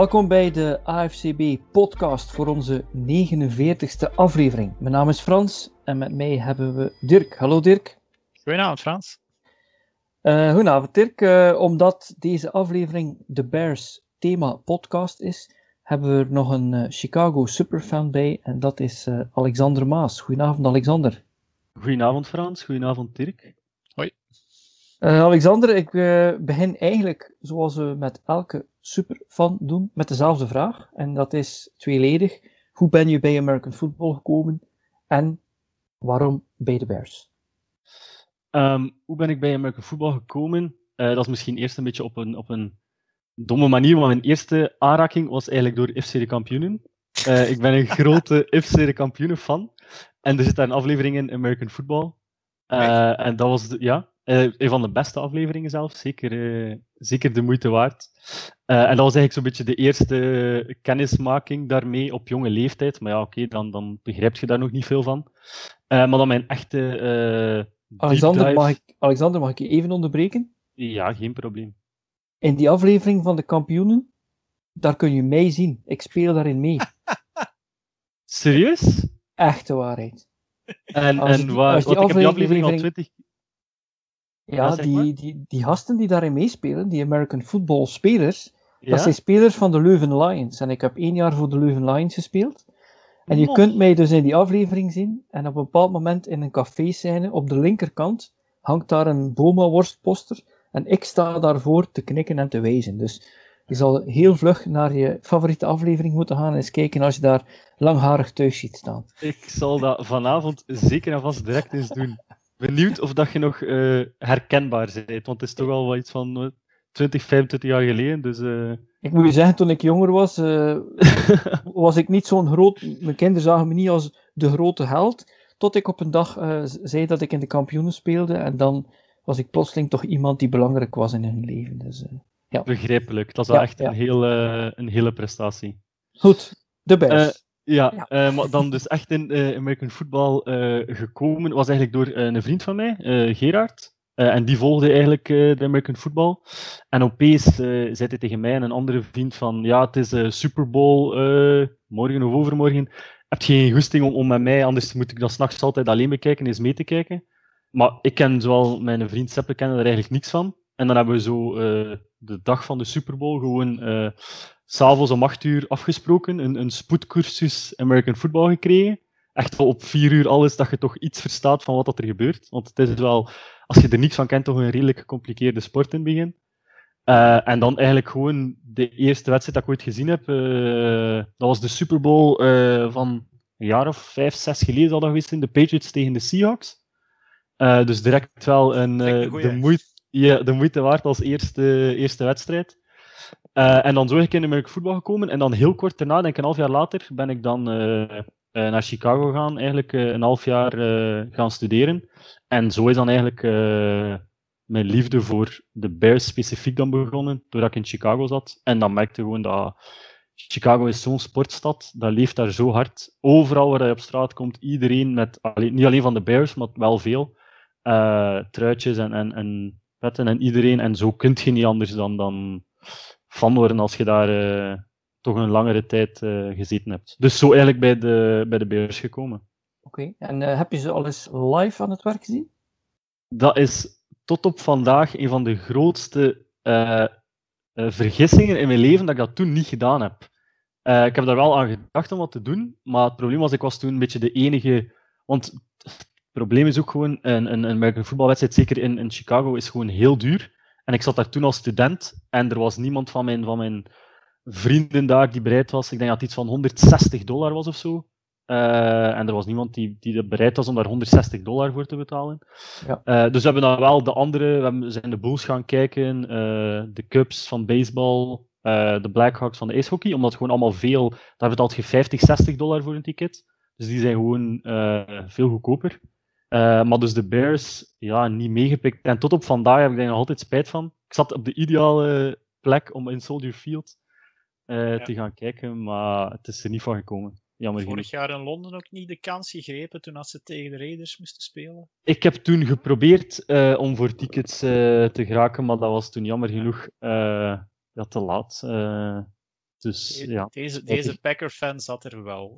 Welkom bij de AFCB podcast voor onze 49ste aflevering. Mijn naam is Frans en met mij hebben we Dirk. Hallo Dirk. Goedenavond Frans. Uh, goedenavond Dirk. Uh, omdat deze aflevering de Bears thema podcast is, hebben we er nog een uh, Chicago superfan bij en dat is Alexander Maas. Goedenavond Alexander. Goedenavond Frans, goedenavond Dirk. Hoi. Alexander, ik begin eigenlijk zoals we met elke superfan doen met dezelfde vraag. En dat is tweeledig. Hoe ben je bij American Football gekomen en waarom bij de Bears? Um, hoe ben ik bij American Football gekomen? Uh, dat is misschien eerst een beetje op een, op een domme manier, maar mijn eerste aanraking was eigenlijk door FC de Kampioenen. Uh, ik ben een grote FC de Kampioenen fan. En er zit daar een aflevering in, American Football. Uh, en dat was, de, ja, uh, een van de beste afleveringen zelf, zeker, uh, zeker de moeite waard. Uh, en dat was eigenlijk zo'n beetje de eerste kennismaking daarmee op jonge leeftijd. Maar ja, oké, okay, dan, dan begrijp je daar nog niet veel van. maar dan mijn echte. Alexander, mag ik, Alexander, mag ik je even onderbreken? Ja, geen probleem. In die aflevering van de kampioenen, daar kun je mij zien. Ik speel daarin mee. Serieus? Echte waarheid. En, en waar, wat, ik heb die aflevering al twintig ja, die, die, die gasten die daarin meespelen, die American football spelers, ja? dat zijn spelers van de Leuven Lions. En ik heb één jaar voor de Leuven Lions gespeeld. En je kunt mij dus in die aflevering zien, en op een bepaald moment in een café scène, op de linkerkant, hangt daar een Boma-worstposter, en ik sta daarvoor te knikken en te wijzen. Dus je zal heel vlug naar je favoriete aflevering moeten gaan en eens kijken als je daar langharig thuis ziet staan. Ik zal dat vanavond zeker en vast direct eens doen benieuwd of dat je nog uh, herkenbaar bent, want het is toch al wat iets van uh, 20, 25 jaar geleden. Dus, uh... Ik moet je zeggen, toen ik jonger was, eh, was ik niet zo'n groot. Mijn kinderen zagen me niet als de grote held. Tot ik op een dag zei dat ik in de kampioenen speelde. En dan was ik plotseling toch iemand die belangrijk was in hun leven. Dus, ja. Begrijpelijk. Dat is wel echt Een, heel, een hele prestatie. Goed, de best. Ja, ja. Uh, maar dan dus echt in uh, American Football uh, gekomen was eigenlijk door een vriend van mij, Gerard. en die volgde eigenlijk de American Football. En opeens zei hij tegen mij en een andere vriend van, ja, het is Super Bowl morgen of overmorgen. Heb je geen goesting om, om met mij, anders moet ik dan s'nachts altijd alleen bekijken, eens mee te kijken. Maar ik ken, zoals mijn vriend Seppe kennen, er eigenlijk niks van. En dan hebben we zo de dag van de Super Bowl gewoon s'avonds om acht uur afgesproken, een, een spoedcursus American Football gekregen. Echt wel op vier uur alles dat je toch iets verstaat van wat dat er gebeurt. Want het is wel, als je er niks van kent, toch een redelijk gecompliceerde sport in het begin. Uh, en dan eigenlijk gewoon de eerste wedstrijd dat ik ooit gezien heb, uh, dat was de Super Bowl uh, van een jaar of vijf, zes geleden zal dat geweest zijn, de Patriots tegen de Seahawks. dus direct wel een, de, moeite, ja, de moeite waard als eerste, eerste wedstrijd. Uh, en dan zo ik in American voetbal gekomen. En dan heel kort daarna, denk ik een half jaar later, ben ik dan uh, uh, naar Chicago gegaan. Eigenlijk een half jaar gaan studeren. En zo is dan eigenlijk mijn liefde voor de Bears specifiek dan begonnen, doordat ik in Chicago zat. En dan merkte gewoon dat Chicago is zo'n sportstad, dat leeft daar zo hard. Overal waar je op straat komt, iedereen met, niet alleen van de Bears, maar wel veel, truitjes en, en, en petten en iedereen. En zo kunt je niet anders dan, dan fan worden als je daar uh, toch een langere tijd uh, gezeten hebt. Dus zo eigenlijk bij de, bij de Bears gekomen. Oké, okay. en uh, heb je ze al eens live aan het werk gezien? Dat is tot op vandaag een van de grootste vergissingen in mijn leven dat ik dat toen niet gedaan heb. ik heb daar wel aan gedacht om wat te doen, maar het probleem was, ik was toen een beetje de enige. Want het probleem is ook gewoon, een, een, een voetbalwedstrijd, zeker in, in Chicago, is gewoon heel duur. En ik zat daar toen als student en er was niemand van mijn, van mijn vrienden daar die bereid was. Ik denk dat het iets van 160 dollar was of zo. Uh, en er was niemand die, die bereid was om daar 160 dollar voor te betalen. Ja. Uh, dus we hebben dan wel de andere, we zijn de Bulls gaan kijken, uh, de Cubs van baseball, de Blackhawks van de ijshockey, omdat gewoon allemaal veel, daar betaalt je 50, 60 dollar voor een ticket. Dus die zijn gewoon veel goedkoper. Uh, maar dus de Bears, ja, niet meegepikt. En tot op vandaag heb ik daar nog altijd spijt van. Ik zat op de ideale plek om in Soldier Field uh, ja. te gaan kijken, maar het is er niet van gekomen. Jammer Vorig genoeg. jaar in Londen ook niet de kans gegrepen toen als ze tegen de Raiders moesten spelen? Ik heb toen geprobeerd uh, om voor tickets te geraken, maar dat was toen jammer genoeg ja, te laat. Dus, ja. Deze, deze Packer-fan zat er wel.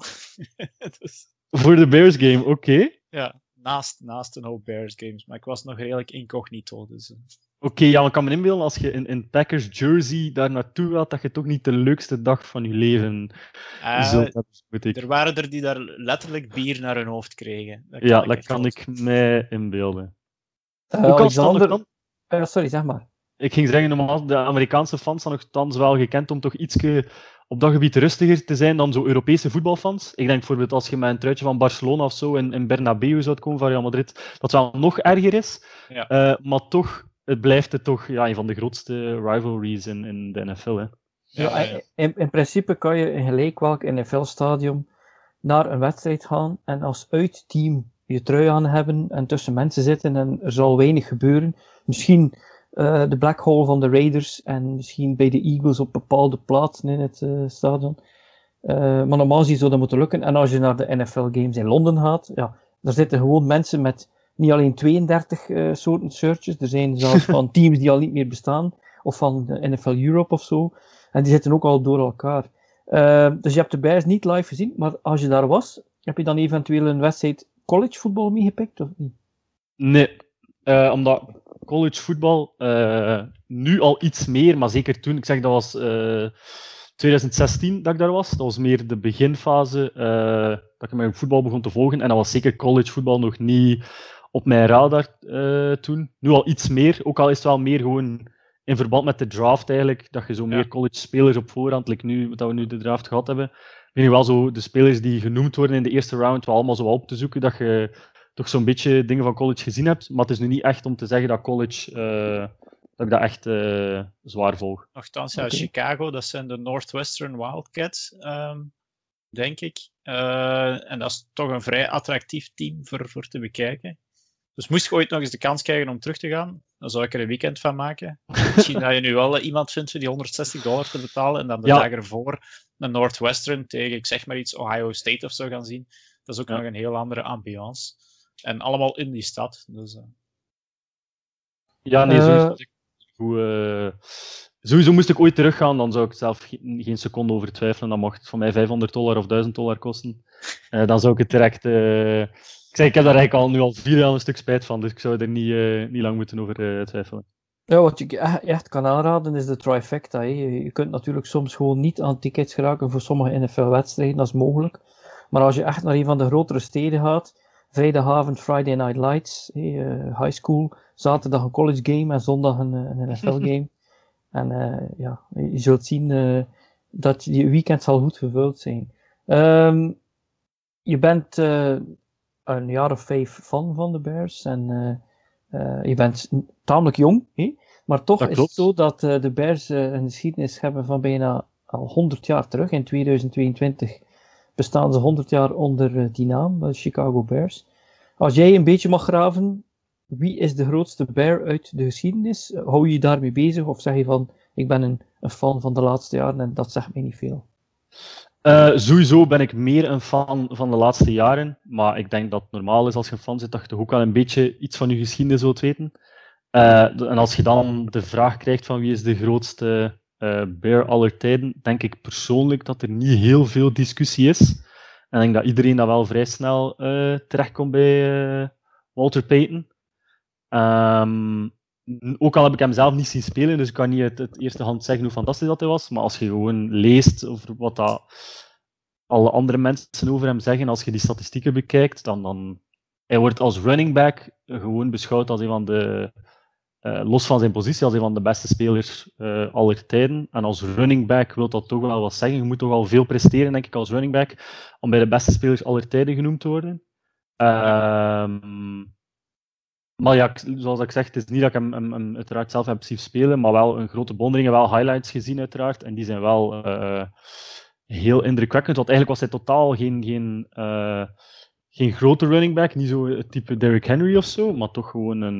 dus... Voor de Bears game, oké. Ja, naast, naast een hoop Bears games. Maar ik was nog redelijk incognito. Dus, uh... Oké, ja, ik kan me inbeelden als je in, in Packers jersey daar naartoe gaat, dat je toch niet de leukste dag van je leven uh, zult hebben, Er waren er die daar letterlijk bier naar hun hoofd kregen. Dat ja, dat kan ik mij inbeelden. Uh, Hoe kan uh, sorry, zeg maar. Ik ging zeggen, normaal, de Amerikaanse fans zijn nogthans wel gekend om toch iets op dat gebied rustiger te zijn dan zo Europese voetbalfans. Ik denk bijvoorbeeld als je met een truitje van Barcelona of zo in, in Bernabeu zou komen van Real Madrid, dat het wel nog erger is. Ja. Uh, maar toch het blijft het toch ja, een van de grootste rivalries in, in de NFL. Hè. Ja, in, in principe kan je in gelijk welk NFL-stadium naar een wedstrijd gaan en als uitteam je trui aan hebben en tussen mensen zitten en er zal weinig gebeuren. Misschien uh, de black hole van de Raiders en misschien bij de Eagles op bepaalde plaatsen in het uh, stadion. Uh, maar normaal zie je zo dat moeten lukken. En als je naar de NFL games in Londen gaat, ja, daar zitten gewoon mensen met niet alleen 32 uh, soorten searches, er zijn zelfs van teams die al niet meer bestaan, of van de NFL Europe of zo. En die zitten ook al door elkaar. Dus je hebt de Bears niet live gezien, maar als je daar was, heb je dan eventueel een wedstrijd college voetbal meegepikt of niet? Nee, omdat college voetbal nu al iets meer, maar zeker toen, ik zeg dat was 2016 dat ik daar was, dat was meer de beginfase dat ik mijn voetbal begon te volgen. En dat was zeker college voetbal nog niet op mijn radar uh, toen. Nu al iets meer, ook al is het wel meer gewoon in verband met de draft eigenlijk, dat je zo meer college spelers op voorhand, like nu, dat we nu de draft gehad hebben, je wel zo de spelers die genoemd worden in de eerste round wel allemaal zo op te zoeken, dat je toch zo'n beetje dingen van college gezien hebt. Maar het is nu niet echt om te zeggen dat college, uh, dat ik dat echt uh, zwaar volg. Nochtans, ja, Chicago, dat zijn de Northwestern Wildcats, um, denk ik. Uh, en dat is toch een vrij attractief team voor, voor te bekijken. Dus moest je ooit nog eens de kans krijgen om terug te gaan, dan zou ik er een weekend van maken. Misschien dat je nu wel iemand vindt die 160 dollar te betalen en dan de ja. dag ervoor een Northwestern tegen, ik zeg maar iets, Ohio State of zo gaan zien. Dat is ook nog een heel andere ambiance. En allemaal in die stad. Dus, uh... Ja, nee, sowieso, uh, sowieso moest ik ooit teruggaan, dan zou ik zelf geen, geen seconde over twijfelen. Dan mocht het voor mij 500 dollar of 1000 dollar kosten. Uh, dan zou ik het direct ik zeg, ik heb daar eigenlijk al nu al vier jaar een stuk spijt van, dus ik zou er niet, uh, niet lang moeten over uh, twijfelen. Ja, wat je echt kan aanraden is de trifecta. Hè. Je kunt natuurlijk soms gewoon niet aan tickets geraken voor sommige NFL-wedstrijden, dat is mogelijk. Maar als je echt naar een van de grotere steden gaat, vrijdagavond Friday Night Lights, uh, high school, zaterdag een college game en zondag een, een NFL-game. en ja, je zult zien dat die weekend zal goed gevuld zijn. Um, je bent een jaar of vijf fan van de Bears. En je bent tamelijk jong, hè? maar toch is het zo dat de Bears een geschiedenis hebben van bijna al 100 jaar terug. In 2022 bestaan ze 100 jaar onder die naam, de Chicago Bears. Als jij een beetje mag graven, wie is de grootste Bear uit de geschiedenis? Hou je je daarmee bezig of zeg je van, ik ben een, een fan van de laatste jaren en dat zegt mij niet veel? Uh, sowieso ben ik meer een fan van de laatste jaren. Maar ik denk dat het normaal is als je een fan zit, dat je toch ook wel een beetje iets van je geschiedenis wilt weten. En als je dan de vraag krijgt van wie is de grootste uh, bear aller tijden, denk ik persoonlijk dat er niet heel veel discussie is. En ik denk dat iedereen dat wel vrij snel terechtkomt bij Walter Payton. Um, ook al heb ik hem zelf niet zien spelen, dus ik kan niet het, het eerste hand zeggen hoe fantastisch dat hij was. Maar als je gewoon leest over wat dat alle andere mensen over hem zeggen, als je die statistieken bekijkt, dan, dan hij wordt als running back gewoon beschouwd als een van de, uh, los van zijn positie, als een van de beste spelers uh, aller tijden. En als running back wil dat toch wel wat zeggen. Je moet toch wel veel presteren, denk ik, als running back, om bij de beste spelers aller tijden genoemd te worden. Ehm maar ja, zoals ik zeg, het is niet dat ik hem, uiteraard zelf heb zien spelen, maar wel een grote bondering en wel highlights gezien uiteraard. En die zijn wel uh, heel indrukwekkend, want eigenlijk was hij totaal geen, geen, geen grote running back, niet zo het type Derrick Henry of zo, maar toch gewoon een,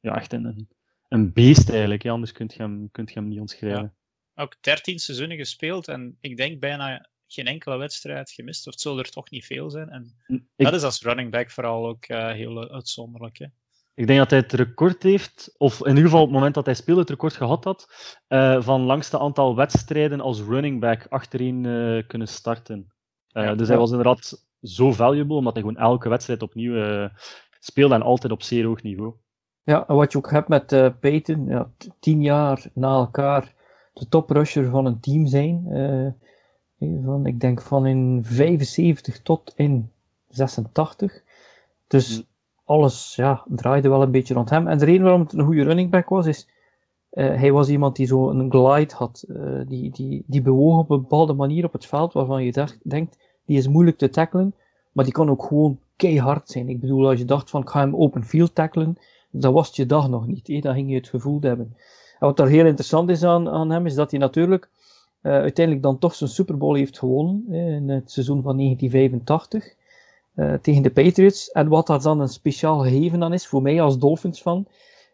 ja, echt een, een beest eigenlijk. Ja, anders kun je hem, kunt je hem niet omschrijven. Ja. Ook 13 seizoenen gespeeld en ik denk bijna geen enkele wedstrijd gemist, of het zullen er toch niet veel zijn. En ik... dat is als running back vooral ook heel uitzonderlijk. Hè? Ik denk dat hij het record heeft, of in ieder geval op het moment dat hij speelde het record gehad had, uh, van langste aantal wedstrijden als running back achterin uh, kunnen starten. Uh, dus hij was inderdaad zo valuable, omdat hij gewoon elke wedstrijd opnieuw speelde en altijd op zeer hoog niveau. Ja, en wat je ook hebt met uh, Peyton, ja, tien jaar na elkaar de toprusher van een team zijn. van, ik denk van in 75 tot in 86. Dus mm alles ja, draaide wel een beetje rond hem. En de reden waarom het een goede running back was, is uh, hij was iemand die zo een glide had, die, die, die bewoog op een bepaalde manier op het veld, waarvan je dacht, denkt, die is moeilijk te tackelen, maar die kan ook gewoon keihard zijn. Ik bedoel, als je dacht van, ik ga hem open field tackelen, dan was het je dag nog niet. Eh? Dan ging je het gevoel hebben. En wat er heel interessant is aan, aan hem, is dat hij natuurlijk uh, uiteindelijk dan toch zijn Super Bowl heeft gewonnen in het seizoen van 1985. Uh, tegen de Patriots. En wat daar dan een speciaal gegeven aan is, voor mij als Dolphins fan,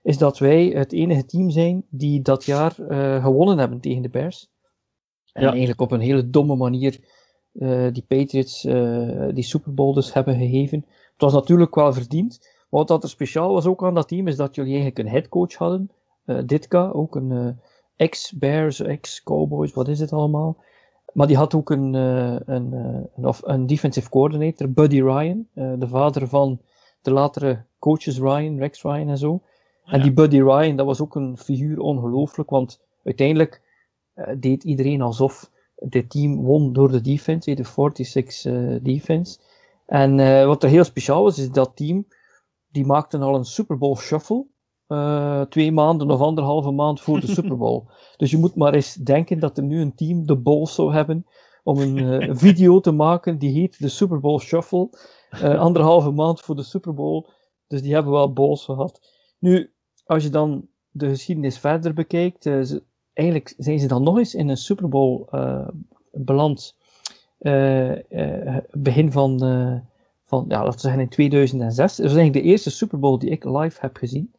is dat wij het enige team zijn die dat jaar uh, gewonnen hebben tegen de Bears. En eigenlijk op een hele domme manier die Patriots die Super Bowl dus hebben gegeven. Het was natuurlijk wel verdiend. Wat dat er speciaal was ook aan dat team, is dat jullie eigenlijk een headcoach hadden. Ditka, ook een ex-Bears, ex-Cowboys, wat is het allemaal. Maar die had ook een, uh, een, uh, een, een, defensive coordinator, Buddy Ryan, uh, de vader van de latere coaches Ryan, Rex Ryan en zo. Ja. En die Buddy Ryan, dat was ook een figuur ongelooflijk, want uiteindelijk deed iedereen alsof dit team won door de defense, de 46 defense. En wat er heel speciaal was, is dat team, die maakte al een Super Bowl shuffle uh, twee maanden of anderhalve maand voor de Super Bowl. Dus je moet maar eens denken dat er nu een team de balls zou hebben om een uh, video te maken die heet de Super Bowl Shuffle. Uh, anderhalve maand voor de Super Bowl. Dus die hebben wel balls gehad. Nu, als je dan de geschiedenis verder bekijkt, ze, eigenlijk zijn ze dan nog eens in een Super Bowl beland. begin van, ja, laten we zeggen in 2006. Dat is eigenlijk de eerste Super Bowl die ik live heb gezien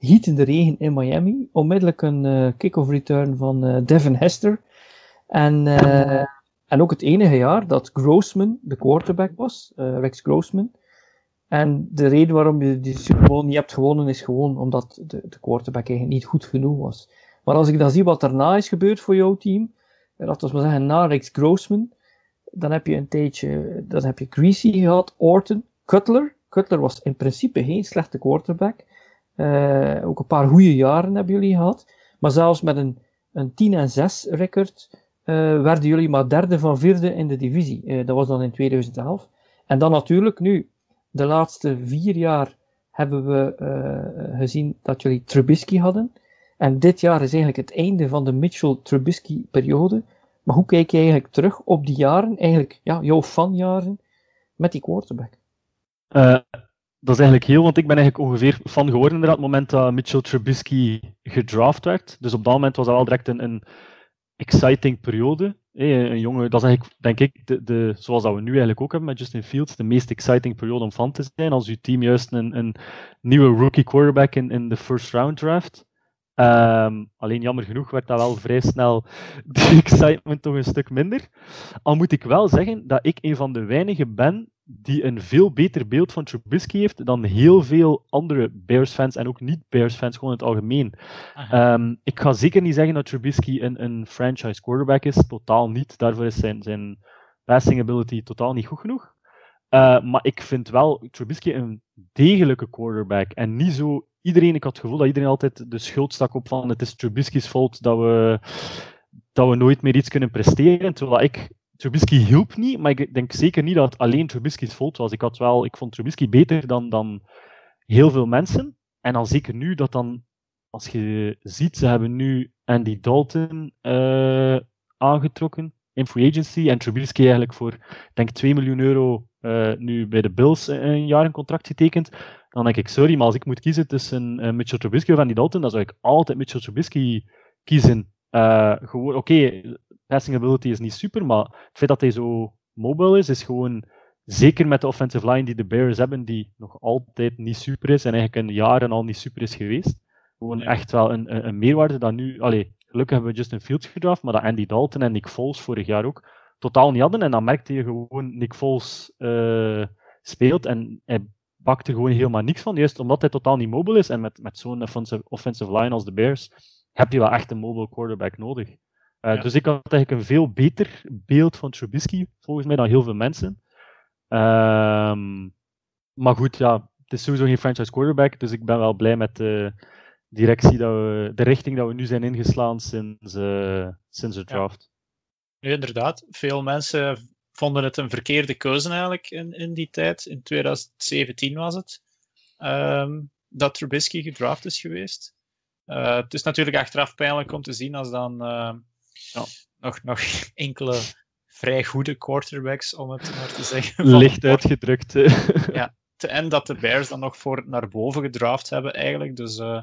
de regen in Miami. Onmiddellijk een uh, kick-off return van uh, Devin Hester. En, uh, en ook het enige jaar dat Grossman de quarterback was, Rex Grossman. En de reden waarom je die Super Bowl niet hebt gewonnen is gewoon omdat de, de quarterback eigenlijk niet goed genoeg was. Maar als ik dan zie wat daarna is gebeurd voor jouw team, laten we maar zeggen na Rex Grossman, dan heb je een tijdje, dan heb je Greasy gehad, Orton, Cutler. Cutler was in principe geen slechte quarterback. Uh, ook een paar goede jaren hebben jullie gehad. Maar zelfs met een, een 10 en 6 record uh, werden jullie maar derde van vierde in de divisie. Uh, dat was dan in 2011. En dan natuurlijk nu, de laatste vier jaar hebben we gezien dat jullie Trubisky hadden. En dit jaar is eigenlijk het einde van de Mitchell-Trubisky-periode. Maar hoe kijk je eigenlijk terug op die jaren, eigenlijk ja, jouw fanjaren, met die quarterback? dat is eigenlijk heel, want ik ben eigenlijk ongeveer fan geworden op het moment dat Mitchell Trubisky gedraft werd. Dus op dat moment was dat wel direct een, een exciting periode. een jongen, dat is eigenlijk, denk ik, de, de, zoals dat we nu eigenlijk ook hebben met Justin Fields, de meest exciting periode om fan te zijn. Als je team juist een, een nieuwe rookie quarterback in, in de first round draft. Um, alleen jammer genoeg werd dat wel vrij snel de excitement toch een stuk minder. Al moet ik wel zeggen dat ik een van de weinigen ben die een veel beter beeld van Trubisky heeft dan heel veel andere Bears-fans en ook niet-Bears-fans gewoon in het algemeen. Um, ik ga zeker niet zeggen dat Trubisky een, een franchise quarterback is, totaal niet. Daarvoor is zijn, zijn passing ability totaal niet goed genoeg. Uh, maar ik vind wel Trubisky een degelijke quarterback en niet zo iedereen, ik had het gevoel dat iedereen altijd de schuld stak op van het is Trubisky's fault dat we, dat we nooit meer iets kunnen presteren. Terwijl ik, Trubisky hielp niet, maar ik denk zeker niet dat alleen Trubisky's fault was. Ik, had wel, ik vond Trubisky beter dan, dan heel veel mensen. En dan zeker nu dat dan, als je ziet, ze hebben nu Andy Dalton uh, aangetrokken in free agency. En Trubisky eigenlijk voor, denk 2 miljoen euro uh, nu bij de Bills een jaar een contract getekend. Dan denk ik, sorry, maar als ik moet kiezen tussen uh, Mitchell Trubisky of Andy Dalton, dan zou ik altijd Mitchell Trubisky kiezen. Uh, gewoon, oké, passing ability is niet super, maar het feit dat hij zo mobile is, is gewoon, zeker met de offensive line die de Bears hebben, die nog altijd niet super is en eigenlijk een jaren al niet super is geweest, gewoon echt wel een, een, een meerwaarde dat nu, allee, gelukkig hebben we Justin Fields gedraft, maar dat Andy Dalton en Nick Foles vorig jaar ook totaal niet hadden. En dan merkte je gewoon, Nick Foles uh, speelt en hij bakt er gewoon helemaal niks van. Juist omdat hij totaal niet mobile is. En met, met zo'n offensive, offensive line als de Bears heb je wel echt een mobile quarterback nodig. Uh, Dus ik had eigenlijk een veel beter beeld van Trubisky, volgens mij, dan heel veel mensen. Um, maar goed, ja, het is sowieso geen franchise quarterback, dus ik ben wel blij met de directie, dat we, de richting dat we nu zijn ingeslaan sinds, uh, sinds de draft. Ja. Nu, inderdaad, veel mensen vonden het een verkeerde keuze eigenlijk in, in die tijd. In 2017 was het. Um, dat Trubisky gedraft is geweest. Uh, het is natuurlijk achteraf pijnlijk om te zien als dan uh, ja, nog, nog enkele vrij goede quarterbacks, om het maar te zeggen. Licht uitgedrukt. ja, en dat de Bears dan nog voor naar boven gedraft hebben eigenlijk. Dus uh,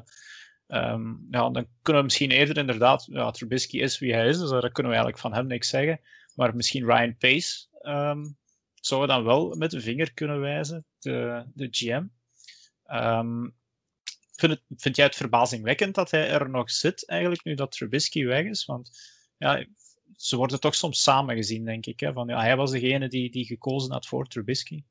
um, ja, dan kunnen we misschien eerder inderdaad, ja, Trubisky is wie hij is, dus daar kunnen we eigenlijk van hem niks zeggen. Maar misschien Ryan Pace um, zou dan wel met de vinger kunnen wijzen, de, de GM. Um, vind, het, vind jij het verbazingwekkend dat hij er nog zit, eigenlijk, nu dat Trubisky weg is? Want ja, ze worden toch soms samen gezien, denk ik. Hè? Van, ja, hij was degene die, die gekozen had voor Trubisky.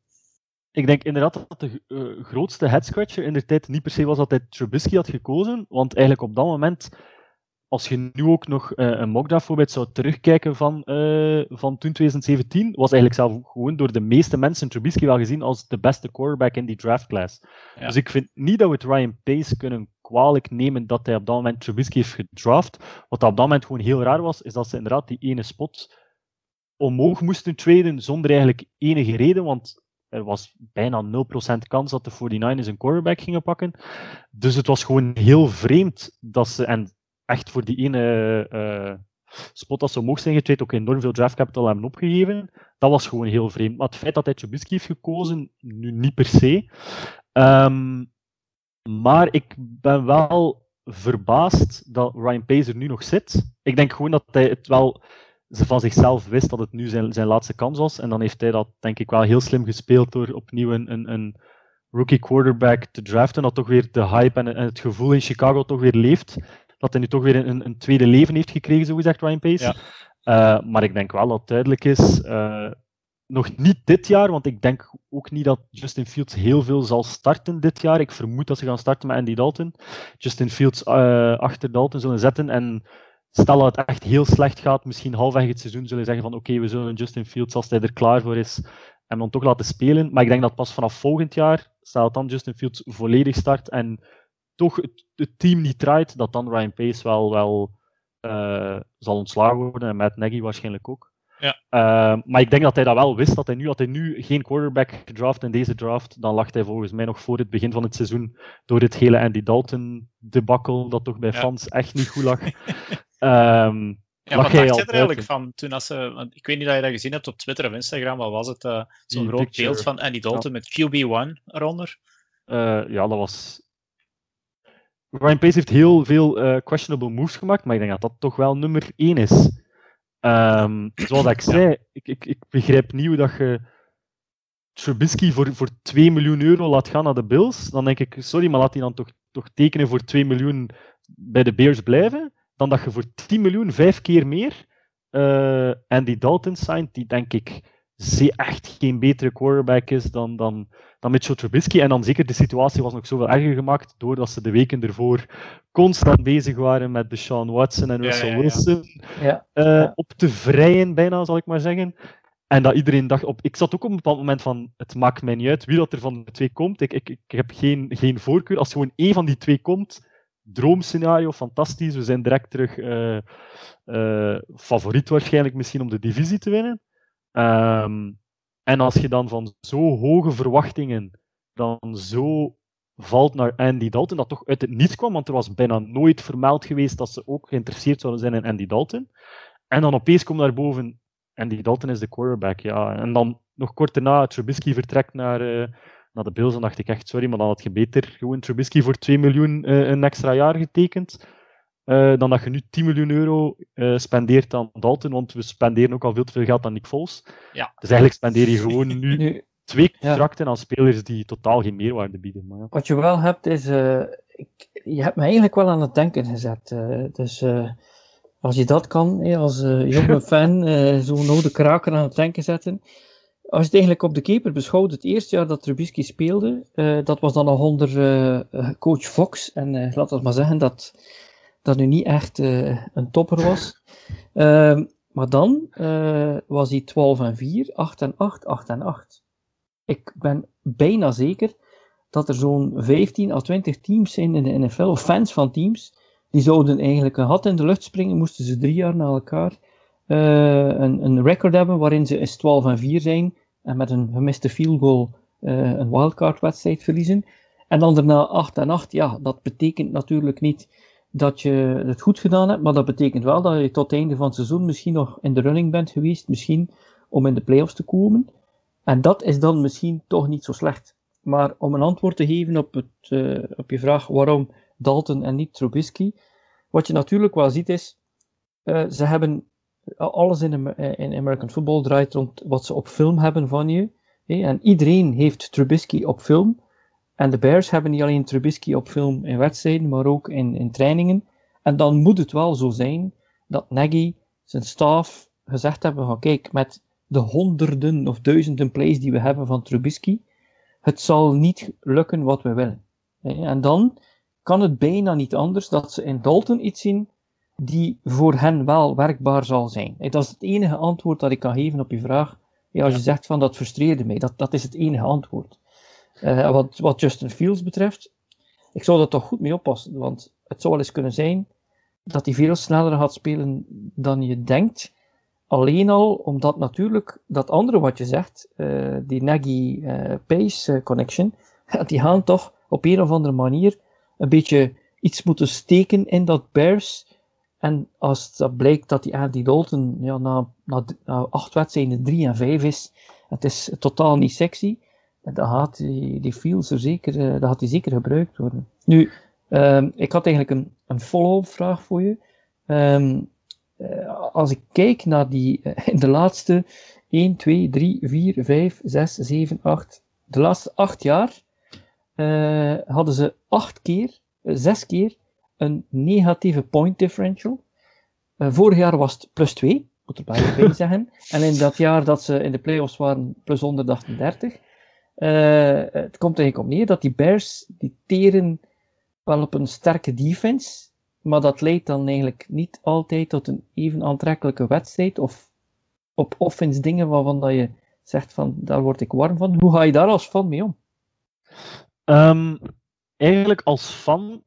Ik denk inderdaad dat de uh, grootste headscratcher in de tijd niet per se was dat hij Trubisky had gekozen. Want eigenlijk op dat moment als je nu ook nog uh, een mockdraft voorbeeld zou terugkijken van, uh, van toen 2017, was eigenlijk zelf gewoon door de meeste mensen Trubisky wel gezien als de beste quarterback in die draftclass. Ja. Dus ik vind niet dat we het Ryan Pace kunnen kwalijk nemen dat hij op dat moment Trubisky heeft gedraft. Wat op dat moment gewoon heel raar was, is dat ze inderdaad die ene spot omhoog moesten traden zonder eigenlijk enige reden, want er was bijna 0% kans dat de 49ers een quarterback gingen pakken. Dus het was gewoon heel vreemd dat ze, en echt voor die ene uh, spot dat ze omhoog zijn getraind ook enorm veel draft capital hebben opgegeven. Dat was gewoon heel vreemd. Maar het feit dat hij Trubisky heeft gekozen, nu niet per se. Um, maar ik ben wel verbaasd dat Ryan Pace er nu nog zit. Ik denk gewoon dat hij het wel van zichzelf wist dat het nu zijn, zijn laatste kans was. En dan heeft hij dat denk ik wel heel slim gespeeld door opnieuw een, een, een rookie quarterback te draften. Dat toch weer de hype en, en het gevoel in Chicago toch weer leeft dat hij nu toch weer een, een tweede leven heeft gekregen, zo gezegd, Ryan Pace. Ja. Uh, maar ik denk wel dat het duidelijk is, uh, nog niet dit jaar, want ik denk ook niet dat Justin Fields heel veel zal starten dit jaar. Ik vermoed dat ze gaan starten met Andy Dalton. Justin Fields uh, achter Dalton zullen zetten en stel dat het echt heel slecht gaat, misschien halfweg het seizoen zullen zeggen van oké, okay, we zullen Justin Fields, als hij er klaar voor is, hem dan toch laten spelen. Maar ik denk dat pas vanaf volgend jaar, stel dat dan Justin Fields volledig start en toch het, het, team niet draait, dat dan Ryan Pace wel, wel uh, zal ontslagen worden en Matt Nagy waarschijnlijk ook. Ja. Uh, maar ik denk dat hij dat wel wist, dat hij nu, had hij nu geen quarterback gedraft in deze draft, dan lag hij volgens mij nog voor het begin van het seizoen door het hele Andy Dalton debakkel, dat toch bij ja. fans echt niet goed lag. um, ja, wat dacht je er eigenlijk van toen als ze, ik weet niet of je dat gezien hebt op Twitter of Instagram, wat was het, uh, zo'n groot picture. beeld van Andy Dalton ja. met QB1 eronder? Uh, ja, dat was Ryan Pace heeft heel veel uh, questionable moves gemaakt, maar ik denk dat dat toch wel nummer 1 is. Um, zoals ik zei, ik, ik, ik begrijp niet hoe dat je Trubisky voor, voor 2 miljoen euro laat gaan naar de Bills. Dan denk ik, sorry, maar laat hij dan toch, toch tekenen voor 2 miljoen bij de Bears blijven. Dan dat je voor 10 miljoen vijf keer meer uh, Andy Dalton signed, die denk ik echt geen betere quarterback is dan, dan, dan Mitchell Trubisky. En dan zeker de situatie was nog zoveel erger gemaakt doordat ze de weken ervoor constant bezig waren met Deshaun Watson en Russell ja, ja, Wilson ja. Uh, op te vrijen, bijna zal ik maar zeggen. En dat iedereen dacht, op, ik zat ook op een bepaald moment van, het maakt mij niet uit wie dat er van de twee komt. Ik, ik, ik heb geen, geen voorkeur. Als gewoon één van die twee komt, droomscenario, fantastisch. We zijn direct terug uh, favoriet waarschijnlijk misschien om de divisie te winnen. Um, en als je dan van zo hoge verwachtingen dan zo valt naar Andy Dalton, dat toch uit het niets kwam, want er was bijna nooit vermeld geweest dat ze ook geïnteresseerd zouden zijn in Andy Dalton. En dan opeens komt daarboven, Andy Dalton is de quarterback, ja. En dan nog kort daarna, Trubisky vertrekt naar, uh, naar de Bills, dacht ik echt, sorry, maar dan had je beter gewoon Trubisky voor 2 miljoen uh, een extra jaar getekend. Uh, dan dat je nu 10 miljoen euro uh, spendeert aan Dalton, want we spenderen ook al veel te veel geld aan Nick Foles. Ja. Dus eigenlijk spendeer je gewoon nu twee contracten ja. aan spelers die totaal geen meerwaarde bieden. Maar ja. Wat je wel hebt is, uh, ik, je hebt me eigenlijk wel aan het denken gezet. dus als je dat kan, als jonge fan, zo'n oude kraker aan het denken zetten. Als je het eigenlijk op de keeper beschouwt, het eerste jaar dat Trubisky speelde, uh, dat was dan nog onder uh, coach Fox. En laat ons maar zeggen dat dat nu niet echt een topper was. Ehm, maar dan was hij 12 en 4, 8 en 8, 8 en 8. Ik ben bijna zeker dat er zo'n 15 à 20 teams zijn in de NFL, of fans van teams, die zouden eigenlijk een gat in de lucht springen, moesten ze drie jaar na elkaar een, een record hebben waarin ze eens 12 en 4 zijn en met een gemiste field goal uh, een wildcard wedstrijd verliezen. En dan daarna 8 en 8, ja, dat betekent natuurlijk niet dat je het goed gedaan hebt, maar dat betekent wel dat je tot het einde van het seizoen misschien nog in de running bent geweest, misschien om in de playoffs te komen. En dat is dan misschien toch niet zo slecht. Maar om een antwoord te geven op, het, uh, op je vraag waarom Dalton en niet Trubisky, wat je natuurlijk wel ziet is, ze hebben alles in, in American football draait rond wat ze op film hebben van je. En iedereen heeft Trubisky op film. En de Bears hebben niet alleen Trubisky op film in wedstrijden, maar ook in, in trainingen. En dan moet het wel zo zijn dat Nagy, zijn staf, gezegd hebben van kijk, met de honderden of duizenden plays die we hebben van Trubisky, het zal niet lukken wat we willen. En dan kan het bijna niet anders dat ze in Dalton iets zien die voor hen wel werkbaar zal zijn. Dat is het enige antwoord dat ik kan geven op je vraag. Ja, als je zegt van dat frustreerde mij, dat, dat is het enige antwoord. Uh, wat, wat Justin Fields betreft, ik zou dat toch goed mee oppassen, want het zou wel eens kunnen zijn dat hij veel sneller gaat spelen dan je denkt. Alleen al omdat natuurlijk dat andere wat je zegt, uh, die Nagy-Pace uh, connection, die gaan toch op een of andere manier een beetje iets moeten steken in dat Bears en als dat blijkt dat die Andy Dalton ja, na, na, na acht wedstrijden 3 en 5 is, het is totaal niet sexy, dan gaat die, die fields er zeker, uh, dan gaat die zeker gebruikt worden. Nu, um, ik had eigenlijk een, een follow-up vraag voor je. Um, uh, als ik kijk naar die, uh, in de laatste 1, 2, 3, 4, 5, 6, 7, 8, de laatste 8 jaar, hadden ze 8 keer, 6 keer een negatieve point differential. Uh, vorig jaar was het plus 2, moet erbij bij zeggen. En in dat jaar dat ze in de playoffs waren, plus 138. Uh, het komt eigenlijk op neer dat die Bears, die teren wel op een sterke defense, maar dat leidt dan eigenlijk niet altijd tot een even aantrekkelijke wedstrijd, of op offense dingen waarvan dat je zegt van, daar word ik warm van. Hoe ga je daar als fan mee om? Um, eigenlijk als fan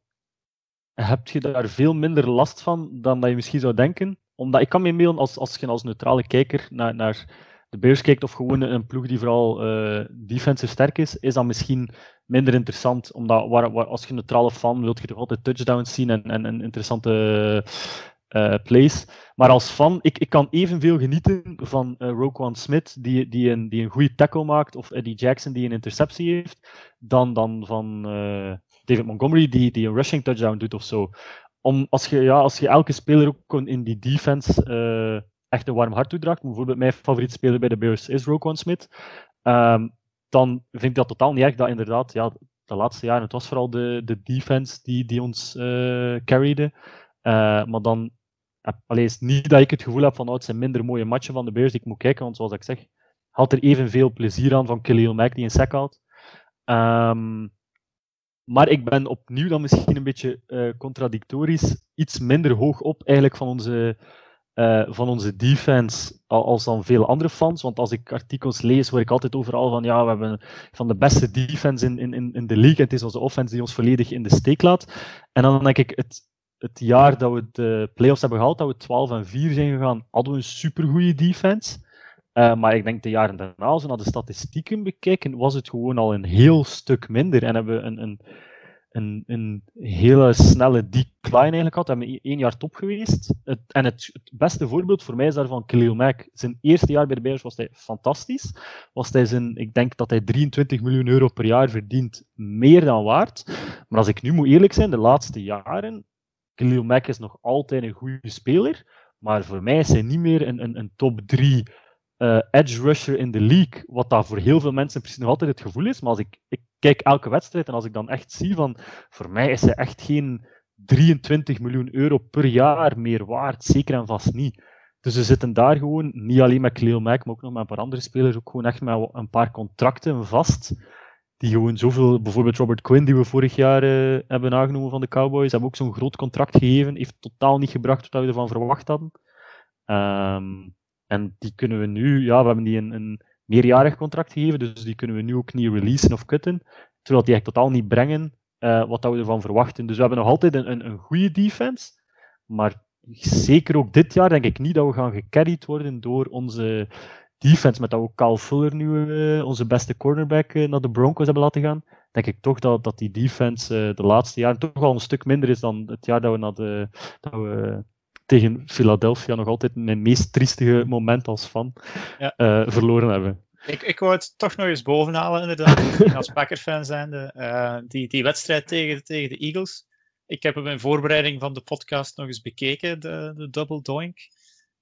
heb je daar veel minder last van dan dat je misschien zou denken. Omdat ik kan me inbeelden, als, als je als neutrale kijker naar, naar de Bears kijkt, of gewoon een ploeg die vooral uh, defensive sterk is, is dat misschien minder interessant. Omdat waar, waar, als je neutrale fan wilt je toch altijd touchdowns zien en, en, interessante uh, plays. Maar als fan, ik, ik kan evenveel genieten van uh, Roquan Smith, die, die, een, die een goede tackle maakt, of Eddie Jackson, die een interceptie heeft, dan, dan van David Montgomery die, die een rushing touchdown doet of zo. Om, als, je, ja, als je elke speler ook in die defense uh, echt een warm hart toedraagt, bijvoorbeeld mijn favoriete speler bij de Bears is Roquan Smith, um, dan vind ik dat totaal niet erg dat inderdaad, ja, de laatste jaren, het was vooral de, de defense die, die ons uh, carryde. Uh, maar dan, alleen is niet dat ik het gevoel heb van, oh, het zijn minder mooie matchen van de Bears ik moet kijken, want zoals ik zeg, had er evenveel plezier aan van Khalil Mack die een sack. Um, maar ik ben opnieuw dan misschien een beetje uh, contradictorisch iets minder hoog op eigenlijk van onze, uh, van onze defense als dan veel andere fans. Want als ik artikels lees, hoor ik altijd overal van ja, we hebben van de beste defense in, in, in de league. En het is onze offense die ons volledig in de steek laat. En dan denk ik, het, het jaar dat we de playoffs hebben gehaald, dat we 12 en 4 zijn gegaan, hadden we een supergoeie defense. Uh, maar ik denk de jaren daarna, als we naar de statistieken bekijken, was het gewoon al een heel stuk minder. En hebben we een, een, een, een hele snelle decline eigenlijk gehad. We hebben één jaar top geweest. Het, en het, het, beste voorbeeld voor mij is daarvan Khalil Mack. Zijn eerste jaar bij de Bears was hij fantastisch. Was hij zijn, ik denk dat hij 23 miljoen euro per jaar verdient, meer dan waard. Maar als ik nu moet eerlijk zijn, de laatste jaren, Khalil Mack is nog altijd een goede speler. Maar voor mij is hij niet meer een, een, een top 3 uh, edge rusher in de league, wat dat voor heel veel mensen precies nog altijd het gevoel is. Maar als ik, ik kijk elke wedstrijd en als ik dan echt zie van, voor mij is hij echt geen 23 miljoen euro per jaar meer waard, zeker en vast niet. Dus we zitten daar gewoon, niet alleen met Cleo Mack, maar ook nog met een paar andere spelers, ook gewoon echt met een paar contracten vast. Die gewoon zoveel, bijvoorbeeld Robert Quinn, die we vorig jaar uh, hebben aangenomen van de Cowboys, hebben ook zo'n groot contract gegeven. Heeft totaal niet gebracht wat we ervan verwacht hadden. Um, en die kunnen we nu, ja, we hebben die een, een meerjarig contract gegeven, dus die kunnen we nu ook niet releasen of cutten. Terwijl die echt totaal niet brengen uh, wat we ervan verwachten. Dus we hebben nog altijd een, een, een goede defense, maar zeker ook dit jaar denk ik niet dat we gaan gecarried worden door onze defense, met dat we Carl Fuller nu, uh, onze beste cornerback, uh, naar de Broncos hebben laten gaan. Denk ik toch dat, dat die defense de laatste jaren toch al een stuk minder is dan het jaar dat we, naar de, dat we tegen Philadelphia nog altijd mijn meest triestige moment als fan ja. uh, verloren hebben. Ik, ik wou het toch nog eens bovenhalen, inderdaad. als Packer-fan zijnde. Uh, die, die wedstrijd tegen, tegen de Eagles. Ik heb hem in voorbereiding van de podcast nog eens bekeken, de, de double doink.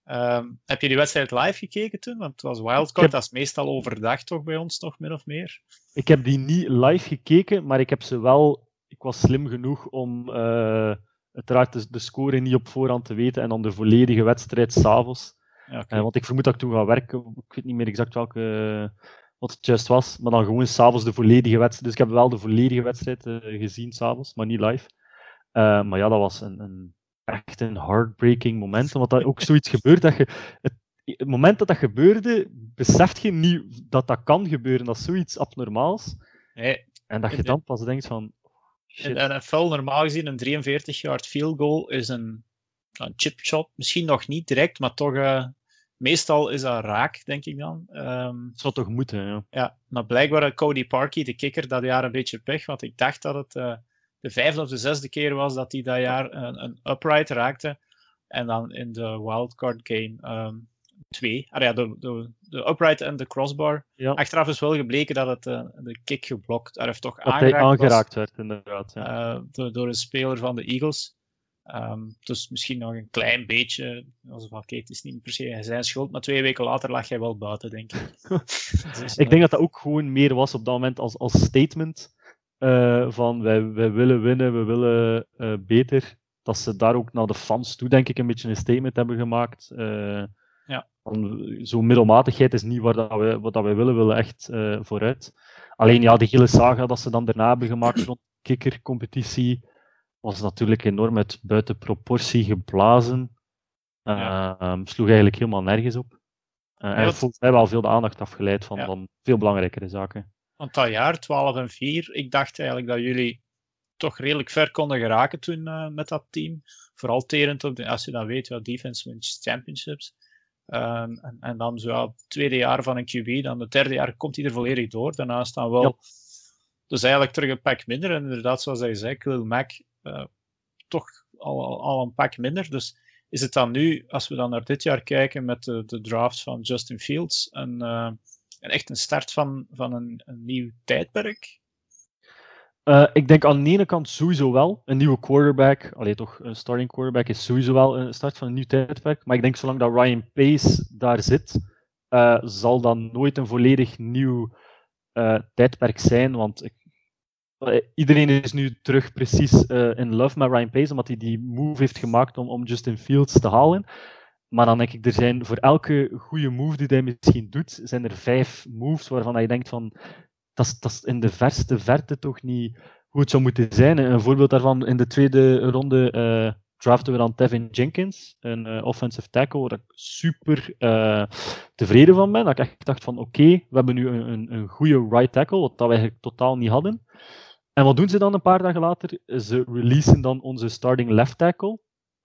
Um, heb je die wedstrijd live gekeken toen? Want het was wildcard, heb... dat is meestal overdag toch bij ons nog min of meer. Ik heb die niet live gekeken, maar ik heb ze wel... Ik was slim genoeg om... Uh uiteraard de, de score niet op voorhand te weten en dan de volledige wedstrijd s'avonds. Ja, okay. uh, want ik vermoed dat ik toen ga werken. Ik weet niet meer exact welke, wat het juist was. Maar dan gewoon s'avonds de volledige wedstrijd. Dus ik heb wel de volledige wedstrijd uh, gezien s'avonds, maar niet live. Uh, maar ja, dat was een, een, echt een heartbreaking moment. Omdat dat ook zoiets gebeurt dat je. Het, het moment dat dat gebeurde, beseft je niet dat dat kan gebeuren. Dat is zoiets abnormaals. Nee. En dat je dan pas denkt van, in de NFL normaal gezien een 43-yard field goal is een, een chip shot. Misschien nog niet direct, maar toch uh, meestal is dat raak, denk ik dan. Um, zou toch moeten, ja. Ja, maar blijkbaar Cody Parkey, de kikker, dat jaar een beetje pech, want ik dacht dat het uh, de vijfde of de zesde keer was dat hij dat jaar een, een upright raakte. En dan in de wildcard game um, twee. Ah, ja, de, de, de upright en de crossbar. Ja. Achteraf is wel gebleken dat het uh, de kick geblokt, er heeft toch dat aangeraakt, hij aangeraakt werd, inderdaad. Ja. Uh, door, door, een speler van de Eagles. Um, dus misschien nog een klein beetje. Als van, kijk, het is niet per se zijn schuld, maar twee weken later lag hij wel buiten, denk ik. dus, ik denk dat dat ook gewoon meer was op dat moment als, als statement. Van wij, wij willen winnen, we willen beter. Dat ze daar ook naar de fans toe, denk ik, een beetje een statement hebben gemaakt. Ja. Zo'n middelmatigheid is niet waar dat we, wat dat wij willen, we willen echt uh, vooruit. Alleen ja, de hele saga dat ze dan daarna hebben gemaakt rond de kikkercompetitie was natuurlijk enorm uit buiten proportie geblazen. Uh, ja. um, sloeg eigenlijk helemaal nergens op. Uh, en volgens mij wel veel de aandacht afgeleid van, ja. van veel belangrijkere zaken. Want dat jaar, 12 en 4, ik dacht eigenlijk dat jullie toch redelijk ver konden geraken toen uh, met dat team. Vooral terend op, de, als je dan weet, ja, defense wins championships. Um, en, en, dan zo ja, het tweede jaar van een QB, dan het derde jaar komt hij er volledig door. Daarna staan wel. Ja. Dus eigenlijk terug een pak minder. En inderdaad, zoals hij zei, Khalil Mac uh, toch al, al, al, een pak minder. Dus is het dan nu, als we dan naar dit jaar kijken met de, de draft van Justin Fields, een, uh, een echt een start van, van een, een nieuw tijdperk? Uh, ik denk aan de ene kant sowieso wel. Een nieuwe quarterback, alleen toch een starting quarterback is sowieso wel een start van een nieuw tijdperk. Maar ik denk zolang dat Ryan Pace daar zit, uh, zal dat nooit een volledig nieuw uh, tijdperk zijn. Want iedereen is nu terug precies in love met Ryan Pace, omdat hij die move heeft gemaakt om, om Justin Fields te halen. Maar dan denk ik, er zijn voor elke goede move die hij misschien doet, zijn er vijf moves waarvan je denkt van dat is, in de verste verte toch niet hoe het zou moeten zijn. Een voorbeeld daarvan, in de tweede ronde uh, draften we dan Tevin Jenkins, een uh, offensive tackle, waar ik super uh, tevreden van ben. Dat ik echt dacht van, oké, okay, we hebben nu een, een, een goede right tackle, wat dat we eigenlijk totaal niet hadden. En wat doen ze dan een paar dagen later? Ze releasen dan onze starting left tackle,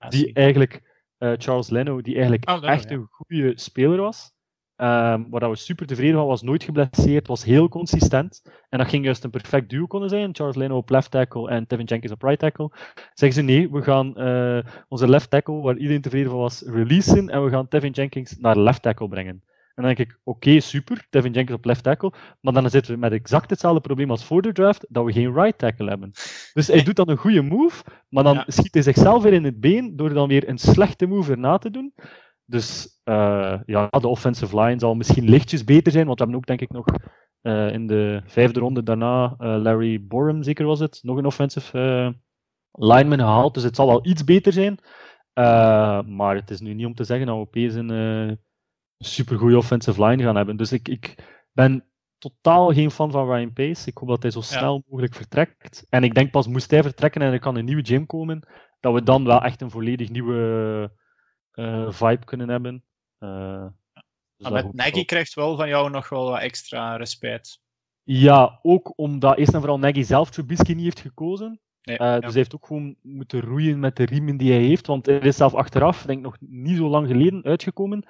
die eigenlijk, Charles Leno, die eigenlijk oh, echt ja. een goede speler was. Um, waar we super tevreden van was, nooit geblesseerd, was heel consistent. En dat ging juist een perfect duo kunnen zijn. Charles Leno op left tackle en Tevin Jenkins op right tackle. Zeggen ze nee, we gaan uh, onze left tackle, waar iedereen tevreden van was, releasen. En we gaan Tevin Jenkins naar left tackle brengen. En dan denk ik, oké, okay, super, Tevin Jenkins op left tackle. Maar dan zitten we met exact hetzelfde probleem als voor de draft, dat we geen right tackle hebben. Dus hij doet dan een goede move, maar dan ja. schiet hij zichzelf weer in het been door dan weer een slechte move erna te doen. Dus uh, ja, de offensive line zal misschien lichtjes beter zijn, want we hebben ook denk ik nog uh, in de vijfde ronde daarna uh, Larry Borum, zeker was het, nog een offensive lineman gehaald. Dus het zal wel iets beter zijn. maar het is nu niet om te zeggen dat we opeens een supergoeie offensive line gaan hebben. Dus ik, ik ben totaal geen fan van Ryan Pace. Ik hoop dat hij zo snel mogelijk vertrekt. En ik denk pas moest hij vertrekken en er kan een nieuwe gym komen, dat we dan wel echt een volledig nieuwe vibe kunnen hebben. Uh, dus maar met Nagy krijgt wel van jou nog wel wat extra respect. Ja, ook omdat eerst en vooral Nagy zelf Trubisky niet heeft gekozen. Nee, uh, Dus hij heeft ook gewoon moeten roeien met de riemen die hij heeft. Want er is zelf achteraf, denk ik nog niet zo lang geleden, uitgekomen.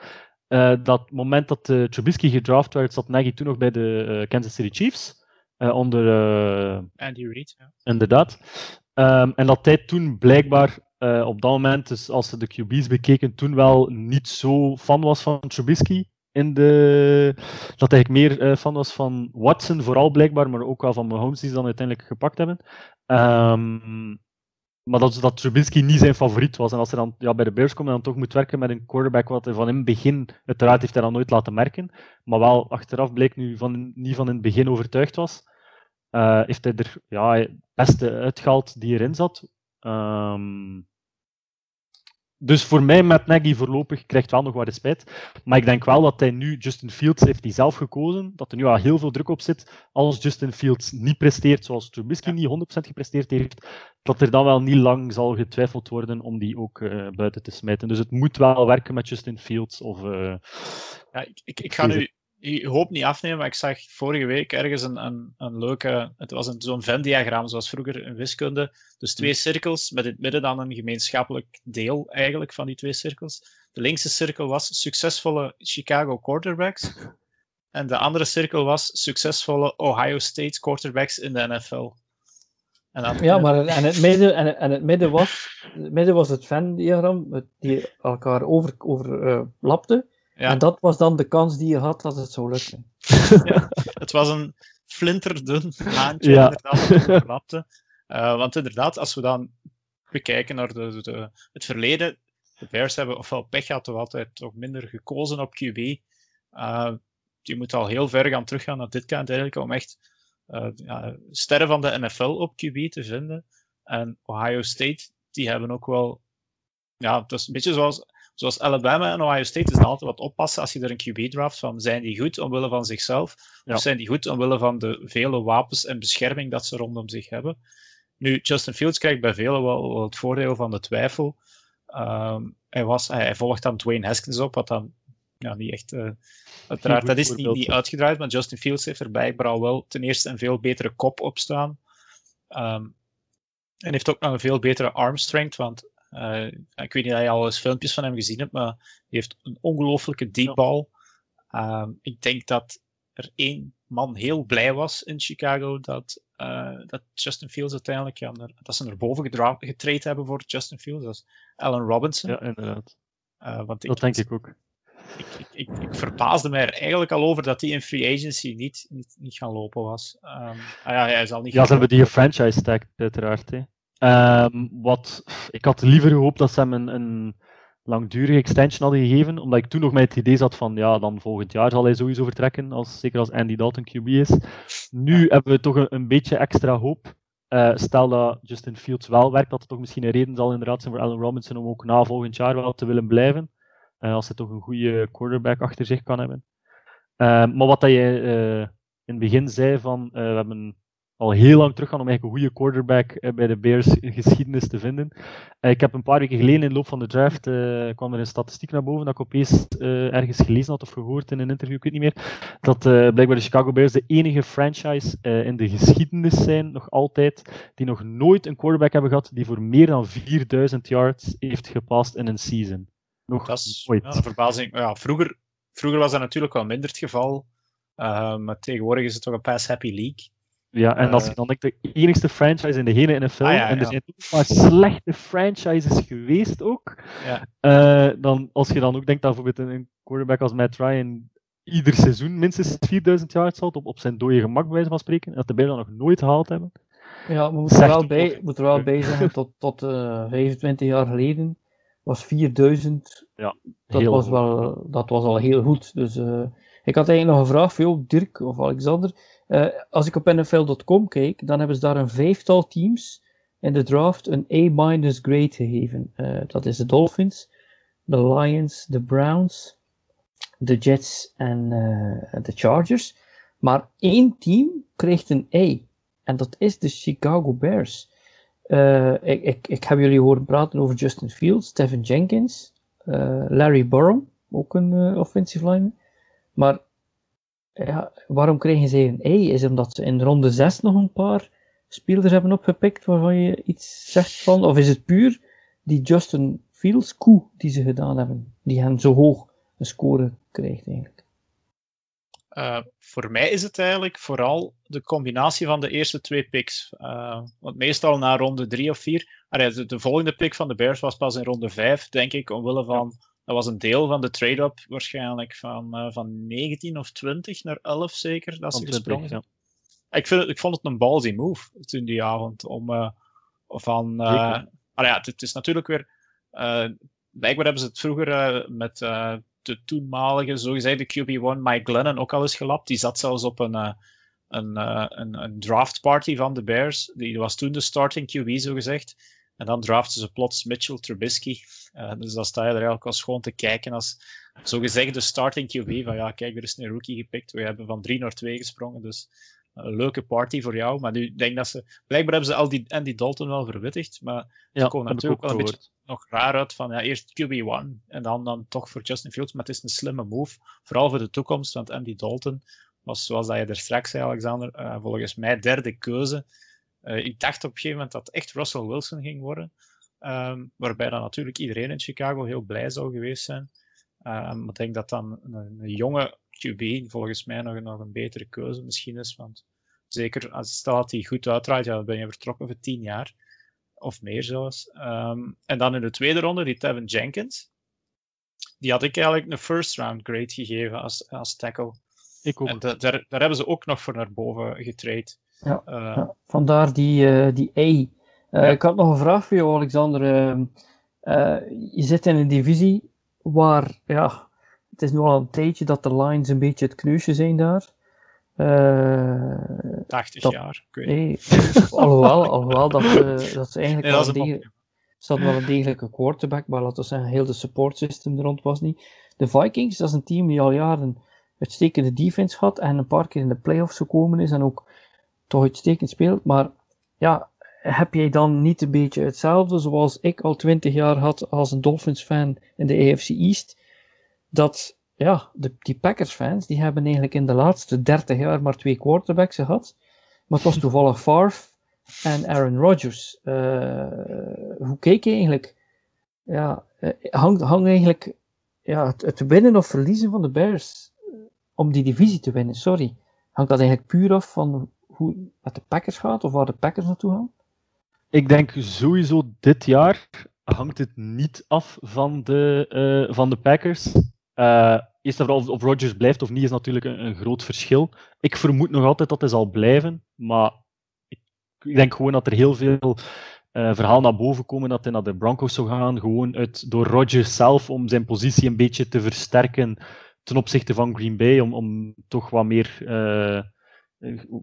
Uh, dat moment dat uh, Trubisky gedraft werd, zat Nagy toen nog bij de Kansas City Chiefs. onder Andy Reid. Ja. Inderdaad. Um, en dat hij toen blijkbaar op dat moment, dus als ze de QB's bekeken, toen wel niet zo fan was van Trubisky in de. Dat eigenlijk meer uh, fan was van Watson, vooral blijkbaar, maar ook wel van Mahomes, die ze dan uiteindelijk gepakt hebben. Um, maar dat, dat Trubisky niet zijn favoriet was. En als hij dan ja, bij de Bears komt en dan toch moet werken met een quarterback, wat hij van in het begin, uiteraard heeft hij dat nooit laten merken, maar wel achteraf bleek nu van, niet van in het begin overtuigd was, uh, heeft hij er ja, het beste uitgehaald die erin zat. Um, dus voor mij met Nagy voorlopig krijgt wel nog wat respect. Maar ik denk wel dat hij nu, Justin Fields heeft hij zelf gekozen, dat er nu al heel veel druk op zit. Als Justin Fields niet presteert zoals Trubisky ja. niet 100% gepresteerd heeft, dat er dan wel niet lang zal getwijfeld worden om die ook uh, buiten te smijten. Dus het moet wel werken met Justin Fields. Of, uh, ja, ik, ik, ik ga nu ik hoop niet afnemen, maar ik zag vorige week ergens een, een, een leuke. Het was zo'n Venn-diagram, zoals vroeger in wiskunde. Dus twee cirkels met in het midden dan een gemeenschappelijk deel eigenlijk van die twee cirkels. De linkse cirkel was succesvolle Chicago quarterbacks. En de andere cirkel was succesvolle Ohio State quarterbacks in de NFL. En dan, ja, maar en het midden, en, en het midden was het, midden was het Venn-diagram die elkaar overlapte. Over, uh, ja. En dat was dan de kans die je had dat het zou lukken. Ja, het was een flinterdun haantje ja. inderdaad, dat uh, want inderdaad, als we dan bekijken naar de, de, het verleden, de Bears hebben ofwel pech gehad of altijd toch minder gekozen op QB. Uh, eh, je moet al heel ver gaan teruggaan naar dit kant eigenlijk om echt uh, ja, sterren van de NFL op QB te vinden. En Ohio State, die hebben ook wel ja, het is een beetje zoals zoals Alabama en Ohio State is altijd wat oppassen als je er een QB draft van zijn die goed omwille van zichzelf of zijn die goed omwille van de vele wapens en bescherming dat ze rondom zich hebben. Nu, Justin Fields krijgt bij velen wel, het voordeel van de twijfel. Um, hij, was, hij, volgt dan Dwayne Haskins op, wat dan ja, niet echt. Uh, uiteraard, dat is niet, niet uitgedraaid, maar Justin Fields heeft er blijkbaar al wel ten eerste een veel betere kop op staan. Um, en heeft ook nog een veel betere arm strength, want uh, ik weet niet of je al eens filmpjes van hem gezien hebt, maar hij heeft een ongelofelijke deep ball. Uh, ik denk dat er één man heel blij was in Chicago dat, uh, dat Justin Fields uiteindelijk, ja, dat ze naar boven getraind hebben voor Justin Fields, dat is Allen Robinson. Ja, inderdaad. Uh, want dat denk ik ook. Ik, ik, ik, ik, verbaasde mij er eigenlijk al over dat hij in free agency niet, niet, niet gaan lopen was. Um, ah ja, hij zal niet ja, ze hebben die franchise tag uiteraard. Hè. Um, wat, ik had liever gehoopt dat ze hem een, een, langdurige extension hadden gegeven, omdat ik toen nog met het idee zat van, ja, dan volgend jaar zal hij sowieso vertrekken, als, zeker als Andy Dalton QB is. Nu hebben we toch een, een beetje extra hoop. Uh, stel dat Justin Fields wel werkt, dat het toch misschien een reden zal inderdaad zijn voor Allen Robinson om ook na volgend jaar wel te willen blijven. Uh, als hij toch een goede quarterback achter zich kan hebben. Uh, maar wat dat je in het begin zei van, we hebben al heel lang terug gaan om eigenlijk een goede quarterback eh, bij de Bears geschiedenis te vinden. Eh, ik heb een paar weken geleden in de loop van de draft uh, kwam er een statistiek naar boven dat ik opeens uh, ergens gelezen had of gehoord in een interview, ik weet niet meer, dat blijkbaar de Chicago Bears de enige franchise in de geschiedenis zijn, nog altijd, die nog nooit een quarterback hebben gehad die voor meer dan 4000 yards heeft gepast in een season. Nog dat is Ja, een verbazing. Ja, vroeger, vroeger was dat natuurlijk wel minder het geval, maar tegenwoordig is het toch een pass-happy league. Ja, en als je dan denkt, de enigste franchise in de hele NFL, ah, en er zijn ook maar slechte franchises geweest ook, uh, dan, als je dan ook denkt dat bijvoorbeeld een quarterback als Matt Ryan ieder seizoen minstens 4000 yards had op, op zijn dode gemak, bij wijze van spreken, en dat de Bears nog nooit gehaald hebben. Ja, we moeten er wel bij, moet er wel bij zeggen, tot, tot uh, eh, 25 jaar geleden was 4000, ja, dat, was wel, dat was al heel goed. Dus uh, ik had eigenlijk nog een vraag voor jou, Dirk of Alexander. Uh, als ik op NFL.com kijk, dan hebben ze daar een vijftal teams in de draft een A- grade gegeven. Uh, dat is de Dolphins, de Lions, de Browns, de Jets en uh, de Chargers. Maar één team krijgt een A. En dat is de Chicago Bears. Ik, ik, ik heb jullie horen praten over Justin Fields, Stephen Jenkins, Larry Burrow, ook een offensive lineman. Maar ja, waarom krijgen zij een E? Is het omdat ze in ronde 6 nog een paar spelers hebben opgepikt waarvan je iets zegt van? Of is het puur die Justin Fields coup die ze gedaan hebben, die hen zo hoog een score krijgt eigenlijk? Uh, voor mij is het eigenlijk vooral de combinatie van de eerste twee picks. Uh, want meestal na ronde 3 of 4. De, de, volgende pick van de Bears was pas in ronde 5, denk ik, omwille van dat was een deel van de trade-up waarschijnlijk van, uh, van 19 of 20 naar 11 zeker, dat ze gesprongen zijn. Ja. Ik, vind het, ik vond het een ballsy move toen die avond om uh, van... Uh, ah, ja, het, het, is natuurlijk weer... blijkbaar hebben ze het vroeger met de toenmalige zogezegde QB1 Mike Glennon ook al eens gelapt. Die zat zelfs op een, een, een, een draft party van de Bears. Die was toen de starting QB zogezegd. En dan draften ze plots Mitchell Trubisky. Uh, dus dan sta je er eigenlijk als gewoon te kijken als zogezegd de starting QB. Van ja, kijk, er is een rookie gepikt. We hebben van 3 naar 2 gesprongen. Dus een leuke party voor jou. Maar nu denk dat ze. Blijkbaar hebben ze al die Andy Dalton wel verwittigd. Maar ja, ze komen natuurlijk wel een beetje nog raar uit van ja, eerst QB1 en dan, dan toch voor Justin Fields. Maar het is een slimme move. Vooral voor de toekomst. Want Andy Dalton was, zoals dat je er straks zei, Alexander, uh, volgens mij derde keuze. Uh, ik dacht op een gegeven moment dat echt Russell Wilson ging worden. Um, waarbij dan natuurlijk iedereen in Chicago heel blij zou geweest zijn. Um, ik denk dat dan een, een, jonge QB volgens mij nog, nog een betere keuze misschien is. Want zeker als stel dat hij goed uitdraait, ja, dan ben je vertrokken voor tien jaar. Of meer zelfs. Um, en dan in de tweede ronde, die Tevin Jenkins. Die had ik eigenlijk een first round grade gegeven als, als tackle. Ik ook. En daar, daar hebben ze ook nog voor naar boven getrade. Ja, uh, ja. vandaar die, uh, die E. Uh, ja. Ik had nog een vraag voor jou, Alexander. Ehm, je zit in een divisie waar, ja, het is nu al een tijdje dat de Lions een beetje het kneusje zijn daar. 80 dat, jaar, ik weet nee, alhoewel, alhoewel dat, dat ze eigenlijk nee, wel, een degelijk, ze wel een degelijke quarterback, maar laten we zeggen, heel de support system er rond was niet. De Vikings, dat is een team die al jaren uitstekende defense had en een paar keer in de playoffs gekomen is en ook toch uitstekend speelt. Maar ja, heb jij dan niet een beetje hetzelfde zoals ik al twintig jaar had als een Dolphins-fan in de AFC East? Dat, ja, de, die Packers-fans, die hebben eigenlijk in de laatste 30 jaar maar twee quarterbacks gehad. Maar het was toevallig Favre en Aaron Rodgers. Uh, hoe keek je eigenlijk? Ja, uh, hangt, hangt eigenlijk ja, het, het, winnen of verliezen van de Bears om die divisie te winnen, sorry. Hangt dat eigenlijk puur af van hoe het de Packers gaat of waar de Packers naartoe gaan? Ik denk sowieso dit jaar hangt het niet af van de, uh, van de Packers. Uh, eerst en vooral of, of Rodgers blijft of niet is natuurlijk een, groot verschil. Ik vermoed nog altijd dat hij zal blijven, maar ik, ik denk gewoon dat er heel veel uh, verhaal naar boven komen dat hij naar de Broncos zou gaan, gewoon uit, door Rodgers zelf om zijn positie een beetje te versterken ten opzichte van Green Bay, om, om toch wat meer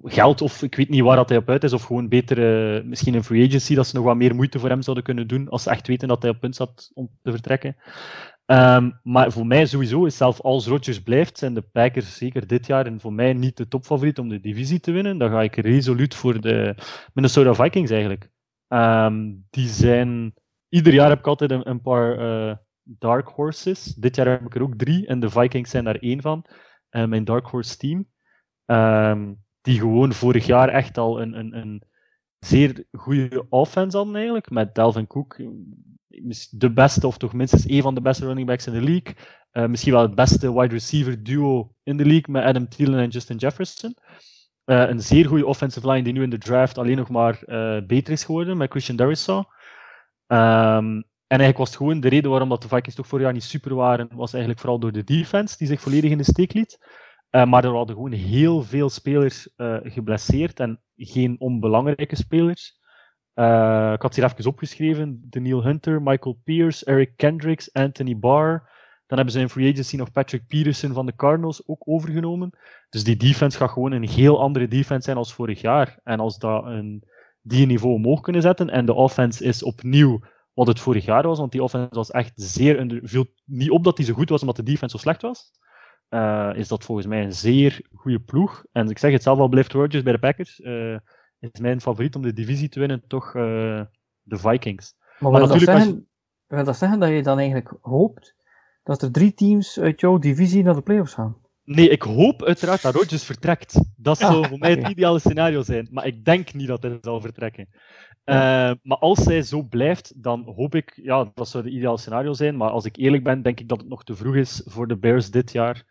geld of ik weet niet waar dat hij op uit is, of gewoon beter, uh, misschien een free agency, dat ze nog wat meer moeite voor hem zouden kunnen doen, als ze echt weten dat hij op punt staat om te vertrekken. Um, maar voor mij sowieso is zelf als Rodgers blijft, zijn de Packers zeker dit jaar en voor mij niet de topfavoriet om de divisie te winnen. Dan ga ik resoluut voor de Minnesota Vikings eigenlijk. Um, die zijn, ieder jaar heb ik altijd een, paar uh, dark horses. Dit jaar heb ik er ook drie en de Vikings zijn daar één van. Uh, mijn dark horse team. Um, die gewoon vorig jaar echt al een, een, een zeer goede offense hadden eigenlijk. Met Delvin Cook, de beste of toch minstens één van de beste running backs in de league. Uh, misschien wel het beste wide receiver duo in de league met Adam Thielen en Justin Jefferson. Uh, een zeer goede offensive line die nu in de draft alleen nog maar beter is geworden met Christian Darrisaw. Um, en eigenlijk was het gewoon de reden waarom dat de Vikings toch vorig jaar niet super waren, was eigenlijk vooral door de defense die zich volledig in de steek liet. Uh, maar er hadden gewoon heel veel spelers uh, geblesseerd en geen onbelangrijke spelers. Uh, ik had hier even opgeschreven: Daniel Hunter, Michael Pierce, Eric Kendricks, Anthony Barr. Dan hebben ze in free agency nog Patrick Peterson van de Cardinals ook overgenomen. Dus die defense gaat gewoon een heel andere defense zijn als vorig jaar. En als dat een die niveau omhoog kunnen zetten. En de offense is opnieuw wat het vorig jaar was, want die offense was echt zeer... Under, viel niet op dat die zo goed was, omdat de defense zo slecht was. Uh, is dat volgens mij een zeer goede ploeg. En ik zeg het zelf al, blijft Rodgers bij de Packers. Uh, is mijn favoriet om de divisie te winnen, toch uh, de Vikings. Maar, maar wil, natuurlijk dat zeggen, je... wil dat zeggen dat je dan eigenlijk hoopt dat er drie teams uit jouw divisie naar de playoffs gaan? Nee, ik hoop uiteraard dat Rodgers vertrekt. Dat zou voor mij het ideale scenario zijn. Maar ik denk niet dat hij zal vertrekken. Uh, maar als hij zo blijft, dan hoop ik, ja, dat zou het ideale scenario zijn. Maar als ik eerlijk ben, denk ik dat het nog te vroeg is voor de Bears dit jaar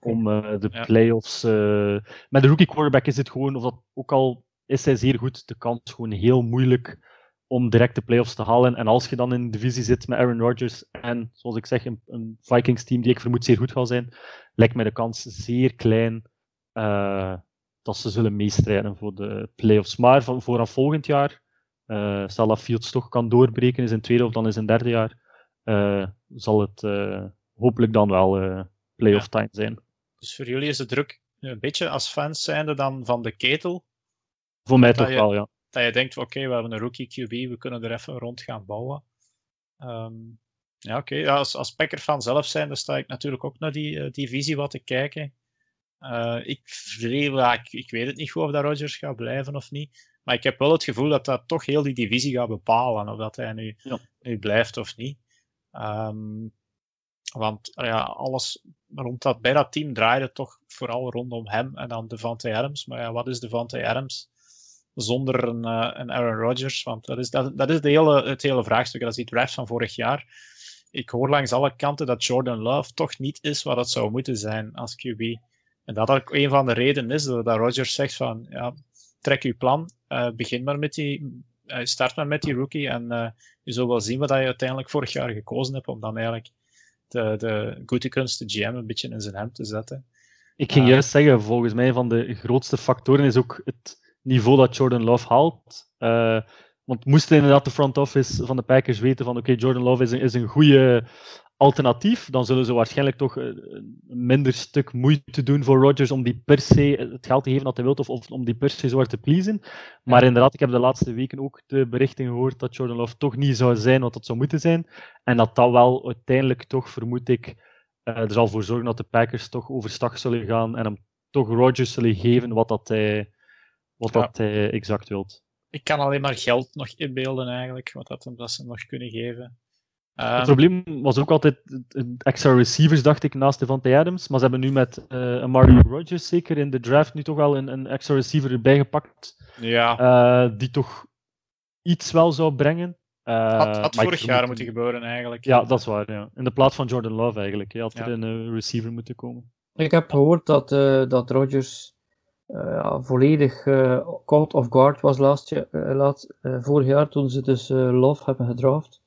om uh, de ja. playoffs. Uh, met de rookie quarterback is het gewoon, of dat ook al is hij zeer goed, de kans gewoon heel moeilijk om direct de playoffs te halen. En als je dan in de divisie zit met Aaron Rodgers en, zoals ik zeg, een, een Vikings team die ik vermoed zeer goed gaat zijn, lijkt mij de kans zeer klein uh, dat ze zullen meestrijden voor de playoffs. Maar van, vooraf volgend jaar, stel dat Fields toch kan doorbreken in zijn tweede of dan in zijn derde jaar, zal het hopelijk dan wel playoff time zijn. Dus voor jullie is de druk een beetje als fans zijnde dan van de ketel? Voor mij toch wel, ja dat je denkt, oké, okay, we hebben een rookie QB, we kunnen er even rond gaan bouwen. Um, ja, oké. Okay. Als, als Packer-fan zelf zijn, dan sta ik natuurlijk ook naar die, uh, die visie wat te kijken. Uh, ik, ja, ik, ik, weet het niet goed of dat Rodgers gaat blijven of niet. Maar ik heb wel het gevoel dat dat toch heel die divisie gaat bepalen. Of dat hij nu, ja. nu blijft of niet. Um, want ja, alles rond dat, bij dat team draaide toch vooral rondom hem en dan Devante Adams. Maar ja, wat is Devante Adams? zonder een, uh, een Aaron Rodgers. Want dat is, dat, dat is de hele, het hele vraagstuk. Dat is die draft van vorig jaar. Ik hoor langs alle kanten dat Jordan Love toch niet is wat het zou moeten zijn als QB. En dat ook een van de redenen is dat Rodgers zegt van ja, trek uw plan, uh, begin maar met die, uh, start maar met die rookie en je zult wel zien wat je uiteindelijk vorig jaar gekozen hebt om dan eigenlijk de, de Gutekunst, de GM, een beetje in zijn hemd te zetten. Ik ging juist zeggen, volgens mij van de grootste factoren is ook het niveau dat Jordan Love haalt. Uh, want moesten inderdaad de front office van de Packers weten van oké, okay, Jordan Love is een, is een goede alternatief, dan zullen ze waarschijnlijk toch een minder stuk moeite doen voor Rodgers om die per se het geld te geven dat hij wil, of, of om die per se zo hard te pleasen. Maar inderdaad, ik heb de laatste weken ook de berichten gehoord dat Jordan Love toch niet zou zijn wat dat zou moeten zijn. En dat dat wel uiteindelijk toch, vermoed ik, uh, er zal voor zorgen dat de Packers toch overstag zullen gaan en hem toch Rodgers zullen geven wat dat hij wat ja. dat hij exact wilt. Ik kan alleen maar geld nog inbeelden eigenlijk, wat dat, dat ze nog kunnen geven. Um, het probleem was ook altijd extra receivers, dacht ik, naast Devante Adams. Maar ze hebben nu met uh, Mario Rodgers zeker in de draft nu toch wel een, een extra receiver erbij gepakt. Ja. Uh, die toch iets wel zou brengen. Uh, had had vorig jaar moeten gebeuren eigenlijk. Ja, dat is waar. Ja. In de plaats van Jordan Love eigenlijk. Hij had ja. er een receiver moeten komen. Ik heb gehoord dat, dat Rodgers uh, volledig uh, caught off guard was laatst, uh, vorig jaar toen ze dus Love hebben gedraft.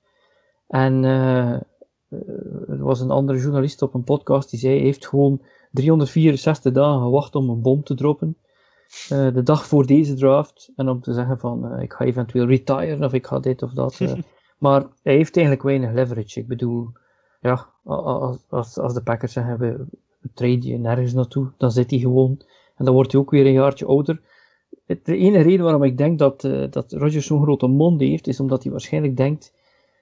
En er was een andere journalist op een podcast die zei: hij heeft gewoon 364 dagen gewacht om een bom te droppen. de dag voor deze draft. En om te zeggen: van ik ga eventueel retiren of ik ga dit of dat. maar hij heeft eigenlijk weinig leverage. Ik bedoel, ja, als, als, als de Packers zeggen: we, we trade je nergens naartoe, dan zit hij gewoon. En dan wordt hij ook weer een jaartje ouder. De ene reden waarom ik denk dat, dat Rodgers zo'n grote mond heeft, is omdat hij waarschijnlijk denkt,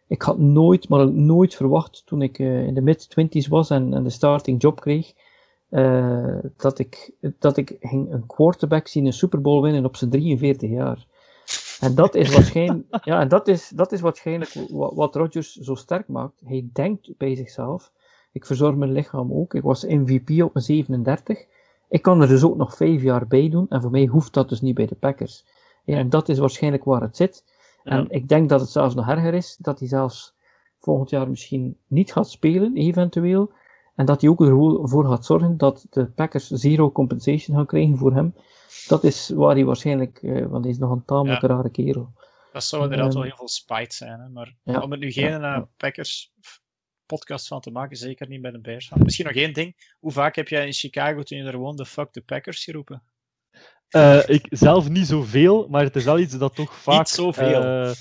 ik had nooit, maar nooit verwacht toen ik uh, in de mid-twenties was en, en, de starting job kreeg, uh, dat ik, dat ik ging een quarterback zien een Super Bowl winnen op zijn 43 jaar. En dat is waarschijnlijk, ja, en dat is, dat is waarschijnlijk wat, wat Rodgers zo sterk maakt. Hij denkt bij zichzelf, ik verzorg mijn lichaam ook. Ik was MVP op mijn 37. Ik kan er dus ook nog vijf jaar bij doen en voor mij hoeft dat dus niet bij de Packers. Ja, en dat is waarschijnlijk waar het zit. En ik denk dat het zelfs nog erger is, dat hij zelfs volgend jaar misschien niet gaat spelen, eventueel. En dat hij ook ervoor gaat zorgen dat de Packers zero compensation gaan krijgen voor hem. Dat is waar hij waarschijnlijk, eh, want hij is nog een tamelijk ja. rare kerel. Dat zou inderdaad um, wel heel veel spijt zijn, hè? maar ja, om het nu geen uh, Packers podcast van te maken, zeker niet bij de Bears. Misschien nog één ding. Hoe vaak heb jij in Chicago, toen je er woonde, fuck the Packers geroepen? Uh, ik zelf niet zoveel, maar het is wel iets dat toch vaak. Niet zoveel. Uh,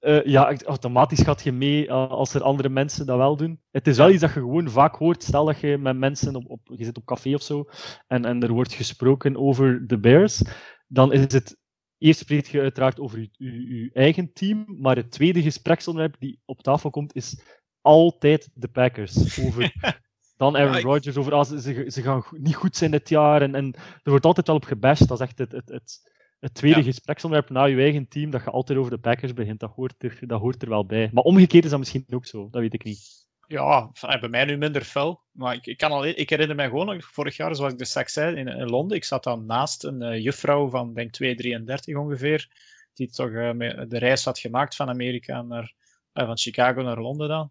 uh, ja, automatisch gaat je mee als er andere mensen dat wel doen. Het is wel iets dat je gewoon vaak hoort. Stel dat je met mensen op, op je zit op café of zo en, en er wordt gesproken over de Bears, dan is het eerst spreekt je uiteraard over je, je, je, eigen team, maar het tweede gespreksonderwerp die op tafel komt is altijd de Packers. Over dan Aaron Rodgers, over als ze, ze gaan niet goed zijn dit jaar. En, en er wordt altijd wel op gebashed. Dat is echt het, het, het, het tweede ja. gespreksonderwerp na je eigen team, dat je altijd over de Packers begint. Dat hoort, er, dat hoort er wel bij. Maar omgekeerd is dat misschien ook zo, dat weet ik niet. Ja, bij mij nu minder fel. Maar ik, ik, kan al, ik herinner mij gewoon, vorig jaar, zoals ik dus straks zei, in, in Londen, ik zat dan naast een uh, juffrouw van, denk 2,33 ongeveer, die toch uh, de reis had gemaakt van Amerika naar, uh, van Chicago naar Londen dan.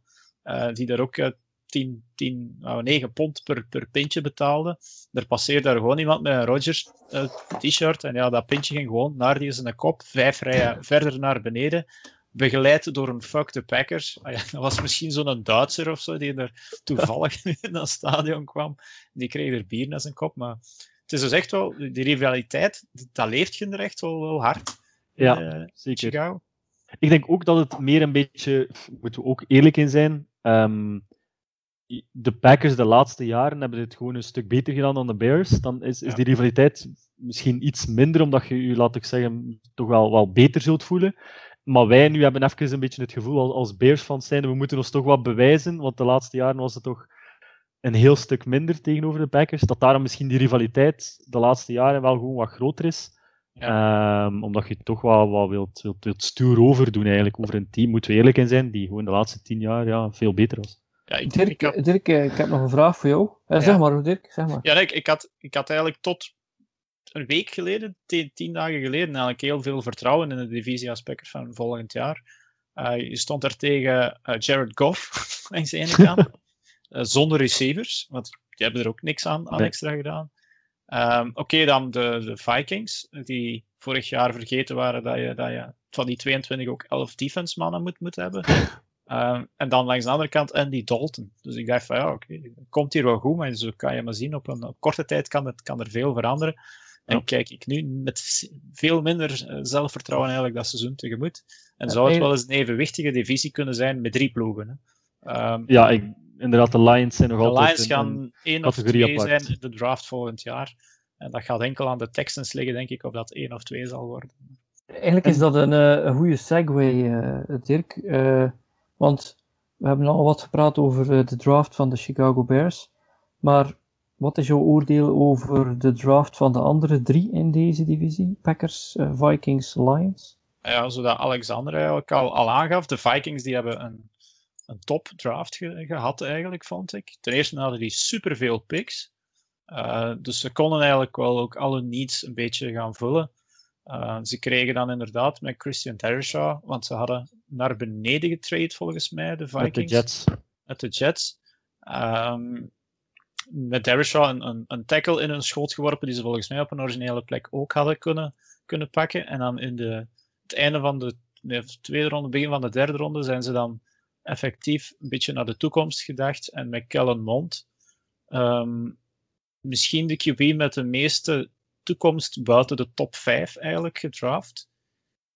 die daar ook 10, 10, nou, 9 pond per, per pintje betaalde. Er passeerde daar gewoon iemand met een Rogers t-shirt en ja, dat pintje ging gewoon naar die zijn kop, vijf rijen verder naar beneden begeleid door een fuck the Packers. Ah ja, dat was misschien zo'n Duitser of zo, die er toevallig in dat stadion kwam. Die kreeg er bier naar zijn kop. Maar het is dus echt wel, die rivaliteit, dat leeft je er echt wel, wel hard. Ja, uh, zeker. Chicago. Ik denk ook dat het meer een beetje, moeten we ook eerlijk in zijn, um, de Packers de laatste jaren hebben dit gewoon een stuk beter gedaan dan de Bears. Dan is, is die rivaliteit misschien iets minder, omdat je je, laat ik zeggen, toch wel, wel beter zult voelen. Maar wij nu hebben even een beetje het gevoel als, als Bears-fans zijn, we moeten ons toch wat bewijzen, want de laatste jaren was het toch een heel stuk minder tegenover de Packers. Dat daarom misschien die rivaliteit de laatste jaren wel gewoon wat groter is. Ja. Um, omdat je toch wel wat wilt, wilt, wilt stoer over doen eigenlijk, over een team, moeten we eerlijk in zijn, die gewoon de laatste tien jaar ja, veel beter was. Ja, ik, Dirk, ik, heb... Dirk, ik heb nog een vraag voor jou. Ja. Zeg maar, Dirk, zeg maar. Ja, ik, ik, had, ik had eigenlijk tot een week geleden, tien, dagen geleden, eigenlijk heel veel vertrouwen in de divisie als Packers van volgend jaar. Uh, je stond er tegen uh, Jared Goff langs de ene kant, uh, zonder receivers, want die hebben er ook niks aan, aan extra gedaan. Um, Oké, okay, dan de, de, Vikings, die vorig jaar vergeten waren dat je, dat je van die 22 ook 11 defense mannen moet, moet hebben. Um, en dan langs de andere kant Andy Dalton. Dus ik dacht van ja, oké, okay, komt hier wel goed, maar zo kan je maar zien, op een op korte tijd kan, het, kan er veel veranderen. En kijk ik nu met veel minder eh, zelfvertrouwen eigenlijk dat seizoen tegemoet. En zou het wel eens een evenwichtige divisie kunnen zijn met drie ploegen. Hè? Um, ja, ik, inderdaad, de Lions zijn nog de altijd Lions gaan één of twee apart. zijn de draft volgend jaar. En dat gaat enkel aan de Texans liggen, denk ik, of dat één of twee zal worden. Eigenlijk is dat een, uh, een goede segue, uh, Dirk. Uh, want we hebben al wat gepraat over de draft van de Chicago Bears. Maar wat is jouw oordeel over de draft van de andere drie in deze divisie? Packers, uh, Vikings, Lions? Ja, zodat Alexander eigenlijk al, al aangaf, de Vikings die hebben een, een top draft ge gehad eigenlijk, vond ik. Ten eerste hadden die superveel picks. Uh, dus ze konden eigenlijk wel ook alle needs een beetje gaan vullen. Uh, ze kregen dan inderdaad met Christian Tereshaw, want ze hadden naar beneden getrade volgens mij, de Vikings. Met de Jets. Met de Jets. Um, met Derishaw een, een, een, tackle in hun schoot geworpen die ze volgens mij op een originele plek ook hadden kunnen, kunnen pakken. En dan in de, het einde van de, de tweede ronde, begin van de derde ronde, zijn ze dan effectief een beetje naar de toekomst gedacht. En met Kellen Mond um, misschien de QB met de meeste toekomst buiten de top 5 eigenlijk gedraft.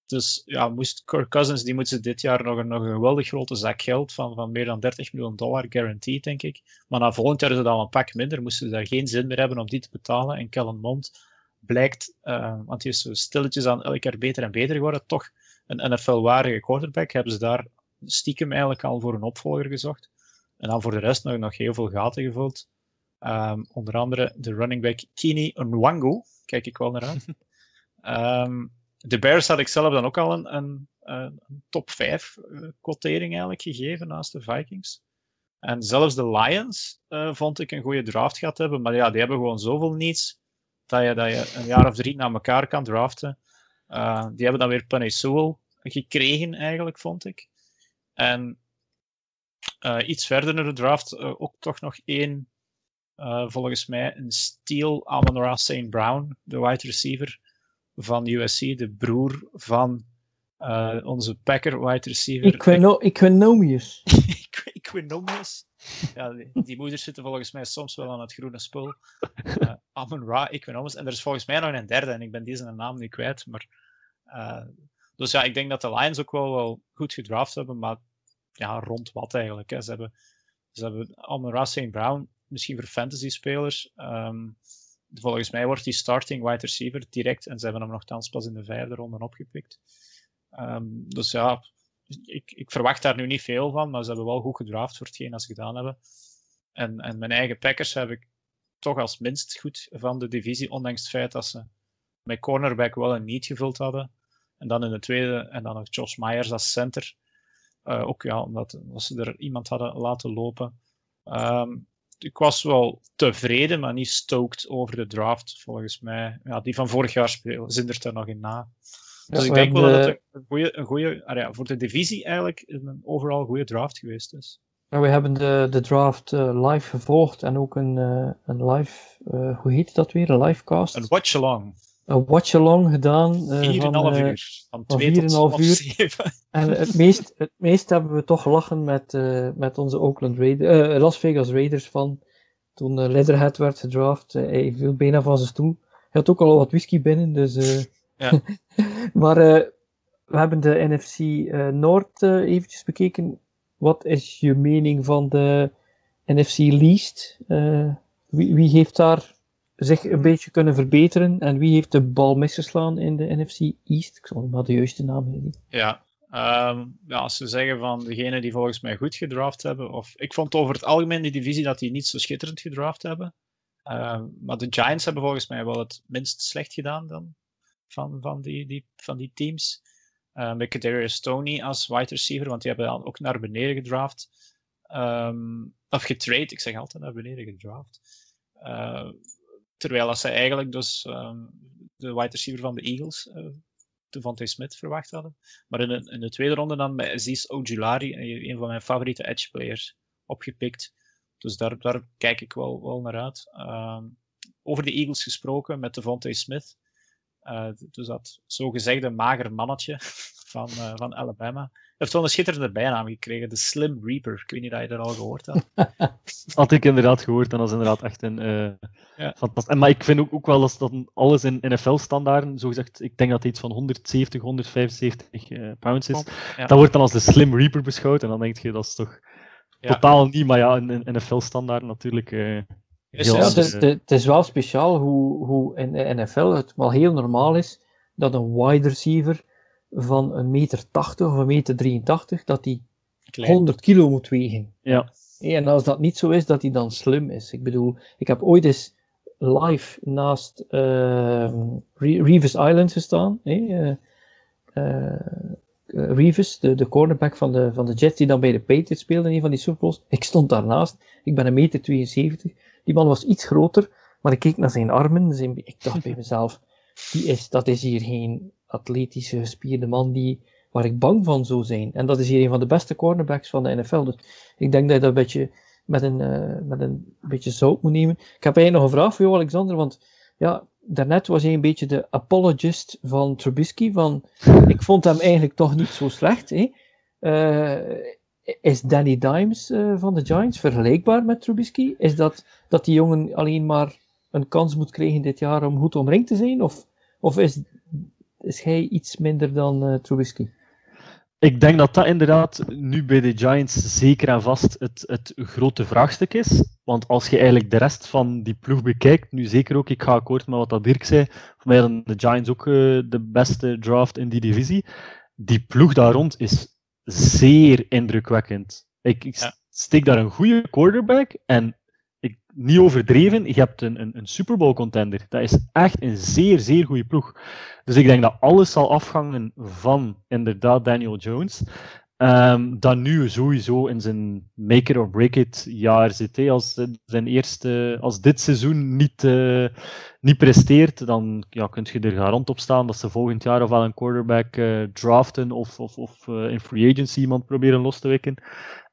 Dus ja, moest Kirk Cousins, die moeten dit jaar nog een, nog een geweldig grote zak geld van, van meer dan 30 miljoen dollar guaranteed, denk ik. Maar na volgend jaar is het al een pak minder, moesten ze daar geen zin meer hebben om die te betalen. En Kellen Mond blijkt, uh, want die is zo stilletjes aan elk jaar beter en beter geworden, toch een NFL-waardige quarterback, hebben ze daar stiekem eigenlijk al voor een opvolger gezocht. En dan voor de rest nog, nog heel veel gaten gevuld. Um, onder andere de running back Kini Nwangu, kijk ik wel naar uit. um, de Bears had ik zelf dan ook al een, een, een top 5 uh, eh, quotering eigenlijk gegeven naast de Vikings. En zelfs de Lions uh, vond ik een goede draft gehad hebben. Maar ja, die hebben gewoon zoveel niets dat je, dat je een jaar of drie na elkaar kan draften. Uh, die hebben dan weer Penny Sewell gekregen eigenlijk, vond ik. En iets verder in de draft ook toch nog één, volgens mij, een Steel Amon-Ra St. Brown, de wide receiver van USC, de broer van uh, onze Packer wide receiver. Equino Equinomius. Equinomius. Ja, die, die, moeders zitten volgens mij soms wel aan het groene spul. Uh, Amon Ra, Equinomius. En er is volgens mij nog een derde, en ik ben deze naam nu kwijt. Maar, uh, dus ja, ik denk dat de Lions ook wel, wel goed gedraft hebben, maar ja, rond wat eigenlijk. Hè. Ze hebben, ze hebben Amon Ra St. Brown, misschien voor fantasy spelers. Um, volgens mij wordt die starting wide receiver direct, en ze hebben hem nogthans pas in de vijfde ronde opgepikt. Ehm, dus ja, ik, ik, verwacht daar nu niet veel van, maar ze hebben wel goed gedraft voor hetgeen dat ze gedaan hebben. En, en mijn eigen Packers heb ik toch als minst goed van de divisie, ondanks het feit dat ze met cornerback wel een niet gevuld hadden. En dan in de tweede, en dan nog Josh Myers als center. Uh, ook ja, omdat, ze er iemand hadden laten lopen. Um, ik was wel tevreden, maar niet stoked over de draft, volgens mij. Ja, die van vorig jaar spelen, zindert er nog in na. Dus ik denk wel dat het een goede, een goede ja, voor de divisie eigenlijk een overal goede draft geweest is. we hebben de, de draft uh, live gevolgd en ook een, uh, een live, uh, hoe heet dat weer? Een livecast? Een watch-along. Een watch-along gedaan. 4,5 uur. Van 2 tot uur. 7. En het meest, het meest hebben we toch gelachen met, met onze Oakland Raiders, Las Vegas Raiders van toen uh, Leatherhead werd gedraft. hij viel bijna van zijn stoel. Hij had ook al wat whisky binnen, dus... Ja. maar uh, we hebben de NFC uh, Noord uh, eventjes bekeken. Wat is je mening van de NFC Least? wie, wie heeft daar zich een beetje kunnen verbeteren en wie heeft de bal misgeslaan in de NFC East? Ik zal maar de juiste naam geven. Ja, Um, ja, als ze zeggen van degene die volgens mij goed gedraft hebben, of ik vond over het algemeen die divisie dat die niet zo schitterend gedraft hebben. Um, maar de Giants hebben volgens mij wel het minst slecht gedaan dan van, van, die, die, van die teams. Uh, met Kadarius Tony als wide receiver, want die hebben dan ook naar beneden gedraft. Um, of getrade, ik zeg altijd naar beneden gedraft. Terwijl als zij eigenlijk dus um, de wide receiver van de Eagles, uh, Devontae Smith verwacht hadden. Maar in de, in de tweede ronde dan met Aziz Ojulari, een van mijn favoriete edge players, opgepikt. Dus daar, daar kijk ik wel, wel naar uit. Uh, over de Eagles gesproken met Devontae Smith. Uh, dus dat zogezegde mager mannetje van, van Alabama. Heeft wel een schitterende bijnaam gekregen, de Slim Reaper. Ik weet niet of je dat al gehoord had. had ik inderdaad gehoord en dat is inderdaad echt een uh, ja. fantastisch. Maar ik vind ook, ook wel dat, dat alles in NFL-standaarden, zogezegd, ik denk dat het iets van 170, 175 pounds is. Ja. Dat wordt dan als de Slim Reaper beschouwd en dan denk je dat is toch ja. totaal niet, maar ja, in, in NFL-standaarden natuurlijk. Ja, het, is, het is wel speciaal hoe, hoe in de NFL het wel heel normaal is dat een wide receiver van een meter 80 of een meter 83, dat die 100 kilo moet wegen. Ja. En als dat niet zo is, dat hij dan slim is. Ik bedoel, ik heb ooit eens live naast uh, Reeves Island gestaan. Uh, uh, Reeves, de, de cornerback van de, van de Jets, die dan bij de Patriots speelde in een van die Super Bowls. Ik stond daarnaast. Ik ben een meter 72. Die man was iets groter, maar ik keek naar zijn armen. Zijn, ik dacht bij mezelf, die is, dat is hier geen atletische, gespierde man die, waar ik bang van zou zijn. En dat is hier een van de beste cornerbacks van de NFL. Dus ik denk dat je dat een beetje met een, uh, met een beetje zout moet nemen. Ik heb eigenlijk nog een vraag voor jou, Alexander, want ja, daarnet was hij een beetje de apologist van Trubisky, van ik vond hem eigenlijk toch niet zo slecht. Hè? Uh, is Danny Dimes uh, van de Giants vergelijkbaar met Trubisky? Is dat dat die jongen alleen maar een kans moet krijgen dit jaar om goed omringd te zijn? Of, of is, is hij iets minder dan uh, Trubisky? Ik denk dat dat inderdaad nu bij de Giants zeker en vast het, het grote vraagstuk is. Want als je eigenlijk de rest van die ploeg bekijkt, nu zeker ook, ik ga akkoord met wat dat Dirk zei, voor mij de Giants ook uh, de beste draft in die divisie. Die ploeg daar rond is zeer indrukwekkend. Ik, ik ja. steek daar een goede quarterback en niet overdreven, je hebt een, een, een Super Bowl contender. Dat is echt een zeer, zeer goede ploeg. Dus ik denk dat alles zal afhangen van inderdaad Daniel Jones. Um, dat nu sowieso in zijn make it or break it jaar zit. Als, zijn eerste, als dit seizoen niet, uh, niet presteert, dan ja, kun je er garant op staan dat ze volgend jaar ofwel een quarterback uh, draften of, of, of uh, in free agency iemand proberen los te wikken.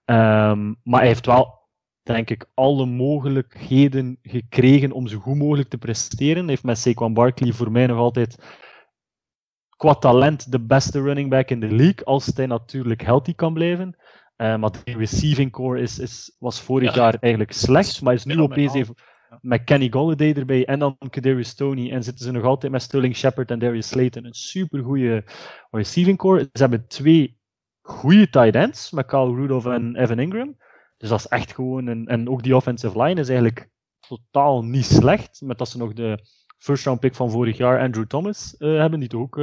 Um, maar hij heeft wel, denk ik, alle mogelijkheden gekregen om zo goed mogelijk te presteren. Hij heeft met Saquon Barkley voor mij nog altijd qua talent de beste running back in de league, als hij natuurlijk healthy kan blijven. Uh, maar de receiving core is, is, was vorig ja. jaar eigenlijk slecht, maar is nu opeens even met Kenny Golladay erbij en dan Kadarius Tony en zitten ze nog altijd met Sterling Shepard en Darius Slayton. Een super goede receiving core. Ze hebben twee goede tight ends met Kyle Rudolph en Evan Ingram. Dus dat is echt gewoon een, en ook die offensive line is eigenlijk totaal niet slecht. Met dat ze nog de first round pick van vorig jaar, Andrew Thomas, hebben. Die ook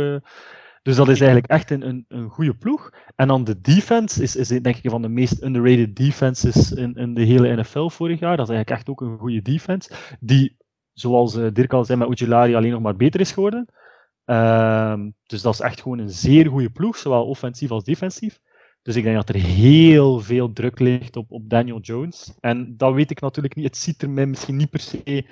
dus dat is eigenlijk echt een, een, goede ploeg. En dan de defense is, is denk ik een van de meest underrated defenses in, in de hele NFL vorig jaar. Dat is eigenlijk echt ook een goede defense. Die, zoals eh, Dirk al zei, met Ujulari alleen nog maar beter is geworden. Ehm, dus dat is echt gewoon een zeer goede ploeg, zowel offensief als defensief. Dus ik denk dat er heel veel druk ligt op, op Daniel Jones. En dat weet ik natuurlijk niet. Het ziet er mij misschien niet per se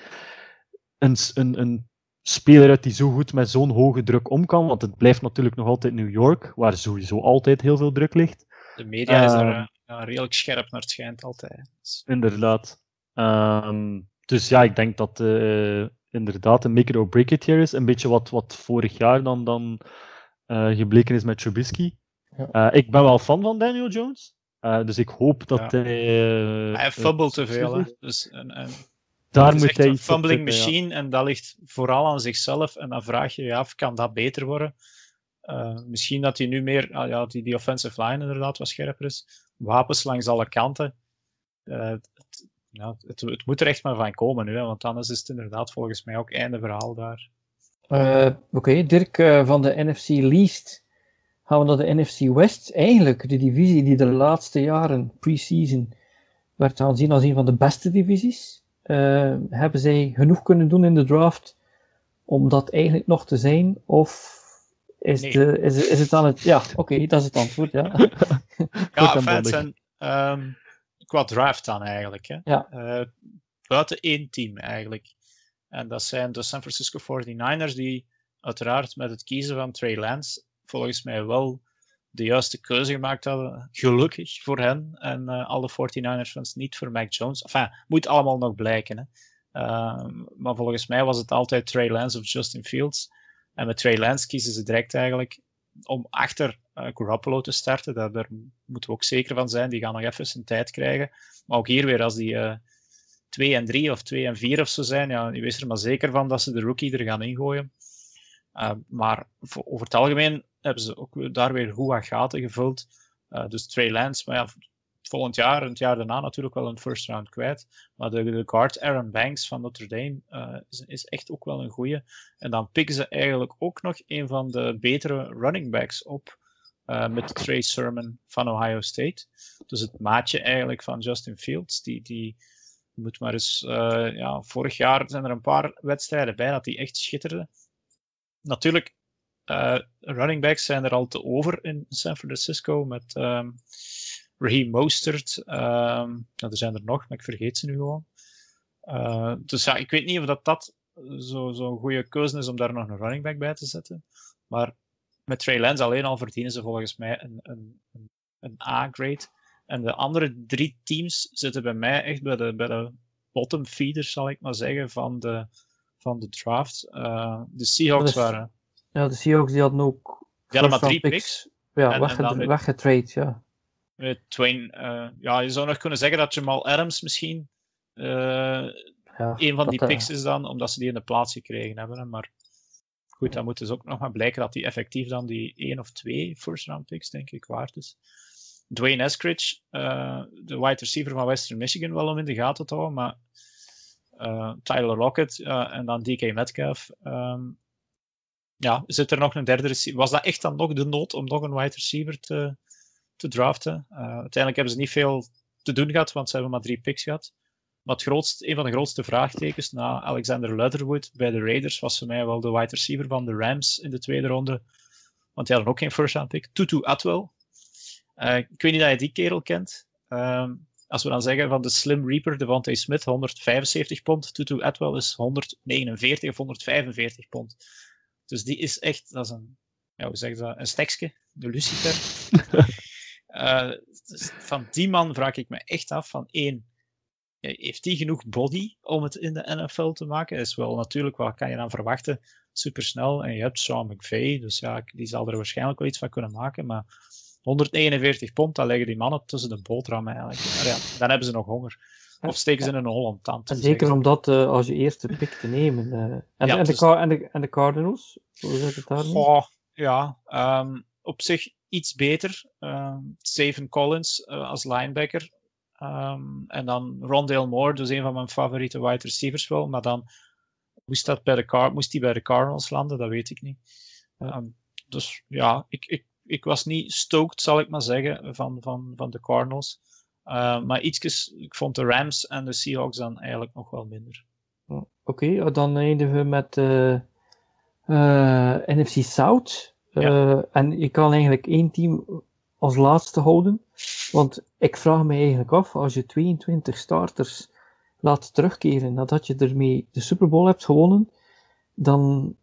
een, een, een speler uit die zo goed met zo'n hoge druk om kan. Want het blijft natuurlijk nog altijd New York, waar sowieso altijd heel veel druk ligt. De media is er uh, redelijk scherp naar het schijnt altijd. Inderdaad. Um, dus ja, ik denk dat uh, inderdaad een make it or break it here is. Een beetje wat, wat vorig jaar dan, dan uh, gebleken is met Trubisky. Ja. ik ben wel fan van Daniel Jones. dus ik hoop dat ja. hij... hij fubbelt te veel. Dus, en, en daar moet hij een fumbling machine en dat ligt vooral aan zichzelf. En dan vraag je je af, kan dat beter worden? Uh, misschien dat hij nu meer, ah, ja, die, die offensive line inderdaad wat scherper is. Wapens langs alle kanten. Uh, het, ja, het, het, moet er echt maar van komen nu, hè, want anders is het inderdaad volgens mij ook einde verhaal daar. Uh, Oké, okay. Dirk van de NFC Least gaan we naar de NFC West. Eigenlijk de divisie die de laatste jaren, pre-season, werd aanzien als een van de beste divisies. Uh, hebben zij genoeg kunnen doen in de draft om dat eigenlijk nog te zijn? Of is, de, is, is het dan het... Ja, oké, dat is het antwoord, ja. ja, fans en um, qua draft dan eigenlijk. Hè. Ja. Uh, buiten één team eigenlijk. En dat zijn de San Francisco 49ers die uiteraard met het kiezen van Trey Lance volgens mij wel de juiste keuze gemaakt hadden. Gelukkig voor hen en uh, alle 49ers fans, niet voor Mac Jones. Enfin, moet allemaal nog blijken. Hè. Uh, maar volgens mij was het altijd Trey Lance of Justin Fields. En met Trey Lance kiezen ze direct eigenlijk om achter uh, Garoppolo te starten. Daar, moeten we ook zeker van zijn. Die gaan nog even zijn tijd krijgen. Maar ook hier weer, als die 2 en 3 of 2 en 4 of zo zijn, ja, je wees er maar zeker van dat ze de rookie er gaan ingooien. maar voor, over het algemeen hebben ze ook daar weer goed gaten gevuld. Uh, dus Trey Lance, maar ja, volgend jaar en het jaar daarna natuurlijk wel een first round kwijt. Maar de, guard Aaron Banks van Notre Dame uh, is, is, echt ook wel een goeie. En dan pikken ze eigenlijk ook nog een van de betere running backs op. Uh, met Trey Sermon van Ohio State. Dus het maatje eigenlijk van Justin Fields. Die, die moet maar eens. ja, vorig jaar zijn er een paar wedstrijden bij dat die echt schitterde. Natuurlijk, uh, running backs zijn er al te over in San Francisco met um, Raheem Mostert. Um, nou, er zijn er nog, maar ik vergeet ze nu gewoon. Uh, dus ja, ik weet niet of dat, dat zo'n zo goede keuze is om daar nog een running back bij te zetten. Maar met Trey Lance alleen al verdienen ze volgens mij een, een, een A-grade. En de andere drie teams zitten bij mij echt bij de, bij de bottom feeders, zal ik maar zeggen, van de, van de draft. Uh, de Seahawks waren ja, de Seahawks die hadden ook. Die hadden maar drie picks. Ja, en, weggetrade, ja. Twain, uh, ja, je zou nog kunnen zeggen dat Jamal Adams misschien uh, ja, een van die eh, picks is dan, omdat ze die in de plaats gekregen hebben. Maar goed, dan moet dus ook nog maar blijken dat die effectief dan die één of twee first round picks, denk ik, waard is. Dwayne Eskridge, uh, de wide receiver van Western Michigan, wel om in de gaten te houden, maar Tyler Lockett en dan DK Metcalf. Um, ja, zit er nog een derde receiver? Was dat echt dan nog de nood om nog een wide receiver te, te draften? Uh, uiteindelijk hebben ze niet veel te doen gehad, want ze hebben maar drie picks gehad. Maar het grootste, een van de grootste vraagtekens na Alexander Leatherwood bij de Raiders was voor mij wel de wide receiver van de Rams in de tweede ronde. Want die hadden ook geen first round pick. Tutu Atwell. Uh, ik weet niet dat je die kerel kent. Uh, als we dan zeggen van de Slim Reaper, Devontae Smith, 175 pond. Tutu Atwell is 149 of 145 pond. Dus die is echt, dat is een, ja, hoe zeg je dat, een stekske, de Lucifer. uh, dus van die man vraag ik me echt af van één, heeft hij genoeg body om het in de NFL te maken? Is wel natuurlijk, wat kan je dan verwachten? Supersnel. En je hebt Sean McVay, dus ja, die zal er waarschijnlijk wel iets van kunnen maken. Maar 149 pond, dan leggen die mannen tussen de boterham eigenlijk. Maar ja, dan hebben ze nog honger. Of steken ze in een Holland tand. Zeker omdat uh, als je eerste pick te nemen. Uh, en, ja, en, dus... de en, de, en de Cardinals, hoe zit het daar? Oh, ja, um, op zich iets beter. Um, Steven Collins uh, als linebacker. Ehm, en dan Rondale Moore, dus een van mijn favoriete wide receivers wel. Maar dan moest, dat bij de Car moest hij bij de Cardinals landen, dat weet ik niet. Ehm, dus ja, ik, ik, ik was niet stoked, zal ik maar zeggen, van, van, van de Cardinals. Uh, maar ietsjes, ik vond de Rams en de Seahawks dan eigenlijk nog wel minder. Oké, dan eindigen we met uh, uh, NFC South. Ja. En je kan eigenlijk één team als laatste houden. Want ik vraag me eigenlijk af, als je 22 starters laat terugkeren nadat je ermee de Super Bowl hebt gewonnen, dan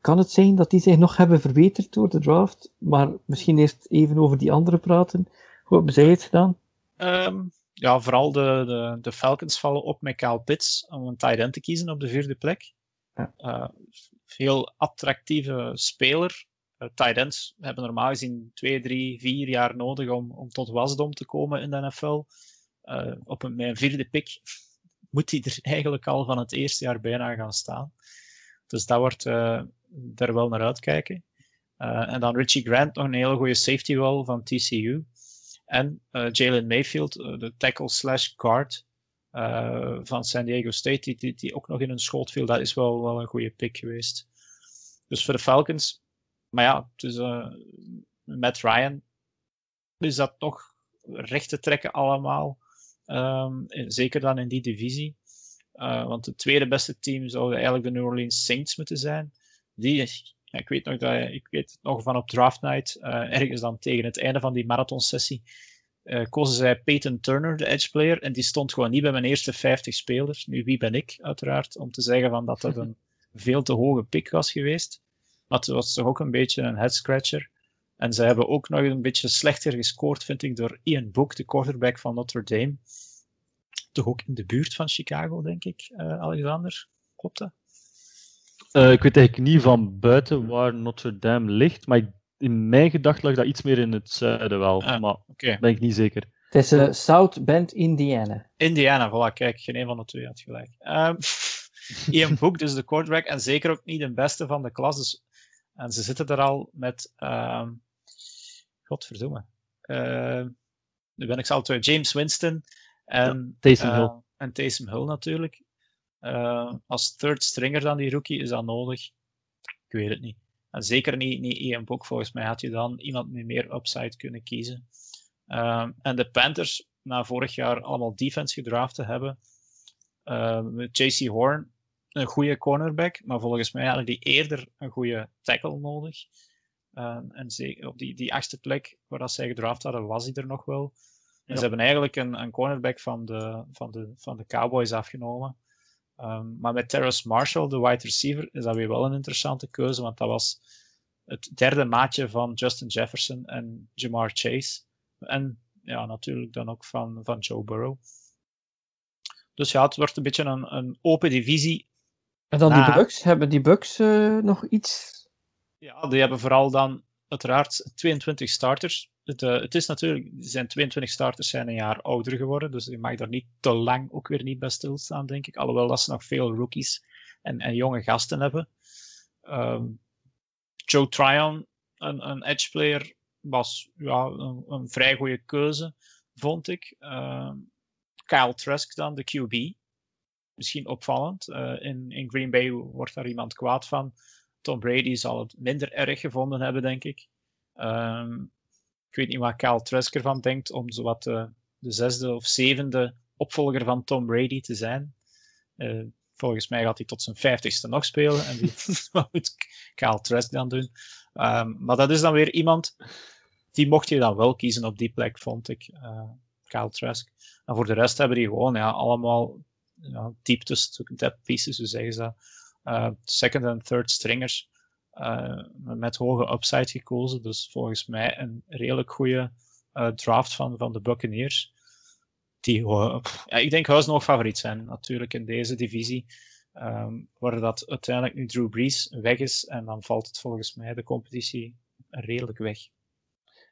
kan het zijn dat die zich nog hebben verbeterd door de draft. Maar misschien eerst even over die andere praten. Hoe hebben zij het gedaan? Um, ja, vooral de, de, de, Falcons vallen op met Kyle Pitts om een tight end te kiezen op de vierde plek. Ja. Uh, veel attractieve speler. Uh, tight ends hebben normaal gezien twee, drie, vier jaar nodig om, om tot wasdom te komen in de NFL. Uh, op een, een vierde pick moet hij er eigenlijk al van het eerste jaar bijna gaan staan. Dus dat wordt uh, daar wel naar uitkijken. En dan Richie Grant, nog een hele goede safety wel van TCU. En uh, Jalen Mayfield, de tackle slash guard van San Diego State, die, ook nog in een schot viel. Dat is wel, wel een goede pick geweest. Dus voor de Falcons, maar ja, dus, Matt Ryan is dat toch recht te trekken allemaal. Um, zeker dan in die divisie. Want het tweede beste team zou eigenlijk de New Orleans Saints moeten zijn. Die, ja, ik weet nog dat ik weet nog van op draft night, uh, ergens dan tegen het einde van die marathonsessie, uh, kozen zij Peyton Turner, de edge player, en die stond gewoon niet bij mijn eerste 50 spelers. Nu, wie ben ik, uiteraard, om te zeggen van dat dat een veel te hoge pick was geweest. Maar het was toch ook een beetje een head scratcher. En ze hebben ook nog een beetje slechter gescoord, vind ik, door Ian Book, de quarterback van Notre Dame toch ook in de buurt van Chicago, denk ik, uh, Alexander. Klopt dat? Uh, ik weet eigenlijk niet van buiten waar Notre Dame ligt, maar in mijn gedacht lag dat iets meer in het zuiden wel. Ah, maar okay. ben ik niet zeker. Het is uh, South Bend, Indiana. Indiana, voilà, kijk, geen een van de twee had gelijk. Um, Ian Book, dus de quarterback, en zeker ook niet de beste van de klas. Dus, en ze zitten er al met, um, godverdomme, uh, nu ben ik zelf James Winston, en, ja, Taysom Hill. Uh, en Taysom Hill natuurlijk. Uh, als third stringer dan die rookie, is dat nodig? Ik weet het niet. En zeker niet, niet Ian Book. Volgens mij had je dan iemand met meer upside kunnen kiezen. Uh, en de Panthers, na vorig jaar allemaal defense gedraft te hebben, met JC Horn, een goede cornerback, maar volgens mij hadden die eerder een goede tackle nodig. en zeker op die, die achtste plek waar dat zij gedraft hadden, was hij er nog wel. En ze hebben eigenlijk een, een cornerback van de, van, de, van de Cowboys afgenomen. Um, maar met Terrace Marshall, de wide receiver, is dat weer wel een interessante keuze, want dat was het derde maatje van Justin Jefferson en Jamar Chase. En ja, natuurlijk dan ook van, van Joe Burrow. Dus ja, het wordt een beetje een, een open divisie. En dan die Bucks, hebben die Bucks uh, nog iets? Ja, die hebben vooral dan uiteraard 22 starters het, uh, het is natuurlijk, zijn 22 starters zijn een jaar ouder geworden, dus je mag daar niet te lang ook weer niet bij stilstaan, denk ik. Alhoewel dat ze nog veel rookies en, en jonge gasten hebben. Um, Joe Tryon, een, een edge player, was ja, een, een vrij goede keuze, vond ik. Um, Kyle Trask dan, de QB. Misschien opvallend. Uh, in, in Green Bay wordt daar iemand kwaad van. Tom Brady zal het minder erg gevonden hebben, denk ik. Um, ik weet niet wat Kyle Trask ervan denkt om zowat de, de zesde of zevende opvolger van Tom Brady te zijn. Uh, volgens mij gaat hij tot zijn vijftigste nog spelen. En wat moet Kyle Trask dan doen? Um, maar dat is dan weer iemand, die mocht je dan wel kiezen op die plek, vond ik. Uh, Kyle Trask. En voor de rest hebben die gewoon ja, allemaal ja, dieptes, depth pieces, hoe zeggen ze dat? Uh, second en third stringers. Uh, met hoge upside gekozen. Dus volgens mij een redelijk goede uh, draft van, van de Buccaneers. Die, uh, ja, ik denk nog favoriet zijn, natuurlijk, in deze divisie. Um, waar dat uiteindelijk nu Drew Brees weg is. En dan valt het volgens mij de competitie redelijk weg.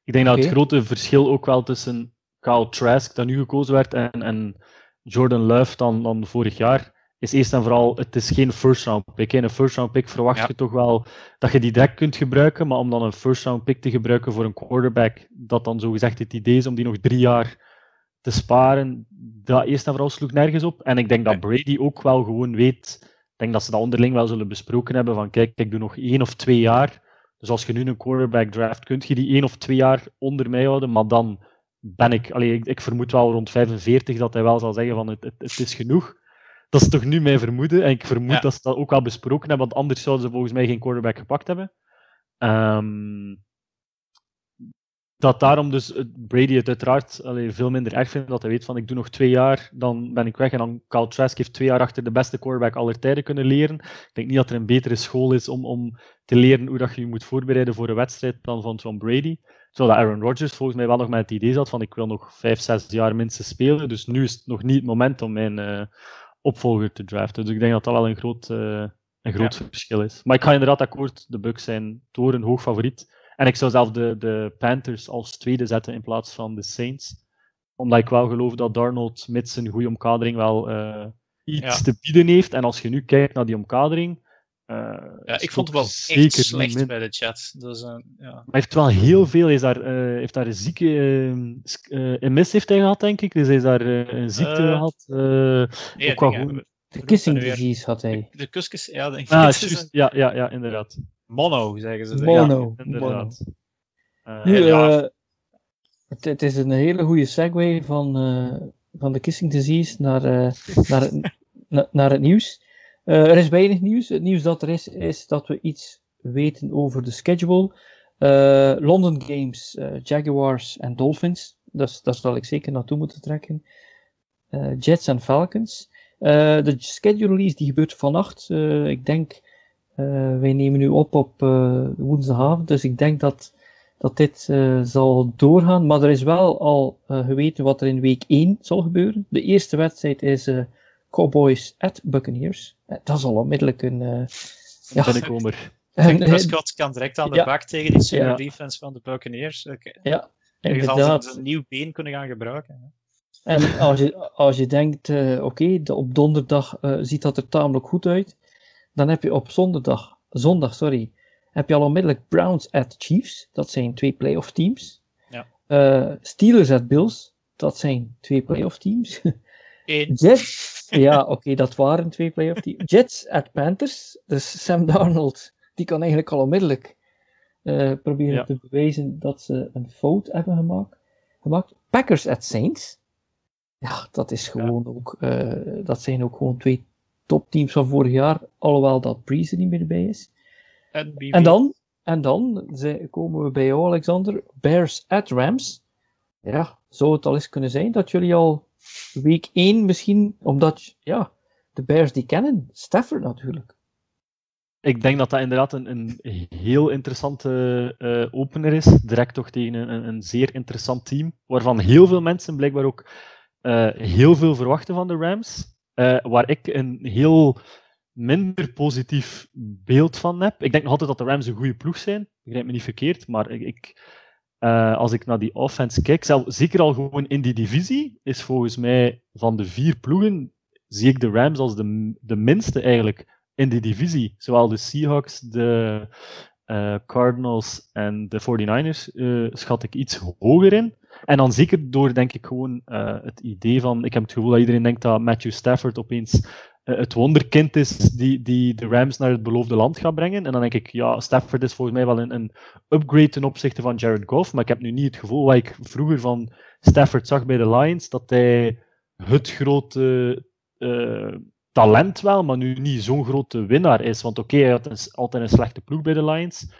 Ik denk okay. dat het grote verschil ook wel tussen Kyle Trask, dat nu gekozen werd, en, en Jordan Love dan, dan vorig jaar is eerst en vooral, het is geen first round pick. In een first round pick verwacht je toch wel dat je die direct kunt gebruiken, maar om dan een first round pick te gebruiken voor een quarterback, dat dan zogezegd het idee is om die nog drie jaar te sparen, dat eerst en vooral sloeg nergens op. En ik denk dat Brady ook wel gewoon weet, ik denk dat ze dat onderling wel zullen besproken hebben, van kijk, ik doe nog één of twee jaar. Dus als je nu een quarterback draft, kun je die één of twee jaar onder mij houden, maar dan ben ik, allee, ik, ik vermoed wel rond 45 dat hij wel zal zeggen van het, het, het is genoeg. Dat is toch nu mijn vermoeden. En ik vermoed dat ze dat ook wel besproken hebben, want anders zouden ze volgens mij geen quarterback gepakt hebben. Um, dat daarom dus Brady het uiteraard allee, veel minder erg vindt. Dat hij weet van ik doe nog twee jaar, dan ben ik weg. En dan Kyle Trask heeft twee jaar achter de beste quarterback aller tijden kunnen leren. Ik denk niet dat er een betere school is om, om te leren hoe dat je je moet voorbereiden voor een wedstrijd dan van Tom Brady. Zodat Aaron Rodgers volgens mij wel nog met het idee zat van ik wil nog vijf, zes jaar minstens spelen. Dus nu is het nog niet het moment om mijn uh, opvolger te draften. Dus ik denk dat dat wel een groot, uh, een groot ja. verschil is. Maar ik ga inderdaad akkoord, de Bucks zijn door een hoog favoriet. En ik zou zelf de, de Panthers als tweede zetten in plaats van de Saints. Omdat ik wel geloof dat Darnold met zijn goede omkadering wel uh, iets te bieden heeft. En als je nu kijkt naar die omkadering. Uh, ja, ik vond het wel zeker echt slecht bij de chat. Dus, uh, ja. Maar hij heeft wel heel veel. Hij is daar, heeft daar een zieke. Uh, mis heeft hij gehad, denk ik. Dus hij is daar een ziekte gehad. Nee, ook wel goed. De kissing disease had hij. De, de kuskus, ja, denk ik. Ah, just, ja, ja, ja, inderdaad. Mono, zeggen ze. Mono. Ja, inderdaad. Uh, nu, ja. uh, het, het, is een hele goede segue van, uh, van de kissing disease naar, naar, na, naar het nieuws. Er is weinig nieuws. Het nieuws dat er is, is dat we iets weten over de schedule. London Games, Jaguars en Dolphins. Dus daar zal ik zeker naartoe moeten trekken. Jets en Falcons. de schedule release die gebeurt vannacht. ik denk wij nemen nu op op woensdagavond, dus ik denk dat, dat dit zal doorgaan. Maar er is wel al geweten wat er in week 1 zal gebeuren. De eerste wedstrijd is Cowboys at Buccaneers. Dat is al onmiddellijk een. ja, binnenkomer. Prescott kan direct aan de ja, bak tegen die super ja. defense van de Buccaneers. Okay. Ja, inderdaad. Ze een nieuw been kunnen gaan gebruiken. En als je, als je denkt, oké, okay, op donderdag ziet dat er tamelijk goed uit dan heb je op zondag, zondag sorry, heb je al onmiddellijk Browns at Chiefs. Dat zijn twee playoff teams. Ja. Uh, Steelers at Bills. Dat zijn twee playoff teams. Eén. Jets, ja, oké, okay, dat waren twee playoff teams. Jets at Panthers. Dus Sam Darnold, die kan eigenlijk al onmiddellijk uh, proberen ja. te bewijzen dat ze een fout hebben gemaakt. gemaakt. Packers at Saints. Ja, dat is gewoon ja. ook, uh, dat zijn ook gewoon twee topteams van vorig jaar, alhoewel dat Breeze er niet meer bij is. En, en dan, en dan komen we bij jou, Alexander. Bears at Rams. Ja, zou het al eens kunnen zijn dat jullie al week 1 misschien, omdat ja, de Bears die kennen, Stafford natuurlijk. Ik denk dat dat inderdaad een, een heel interessante uh, opener is. Direct toch tegen een, een, zeer interessant team, waarvan heel veel mensen blijkbaar ook uh, heel veel verwachten van de Rams. Uh, waar ik een heel minder positief beeld van heb. Ik denk nog altijd dat de Rams een goede ploeg zijn. Begrijp me niet verkeerd, maar ik uh, als ik naar die offense kijk, zeker al gewoon in die divisie, is volgens mij van de vier ploegen, zie ik de Rams als de, de minste eigenlijk in die divisie. Zowel de Seahawks, de uh, Cardinals en de 49ers schat ik iets hoger in. En dan zeker door, denk ik, gewoon het idee van... Ik heb het gevoel dat iedereen denkt dat Matthew Stafford opeens het wonderkind is die, die de Rams naar het beloofde land gaat brengen. En dan denk ik, ja, Stafford is volgens mij wel een, een upgrade ten opzichte van Jared Goff. Maar ik heb nu niet het gevoel wat ik vroeger van Stafford zag bij de Lions, dat hij het grote... Uh, talent wel, maar nu niet zo'n grote winnaar is. Want oké, hij had altijd een slechte ploeg bij de Lions.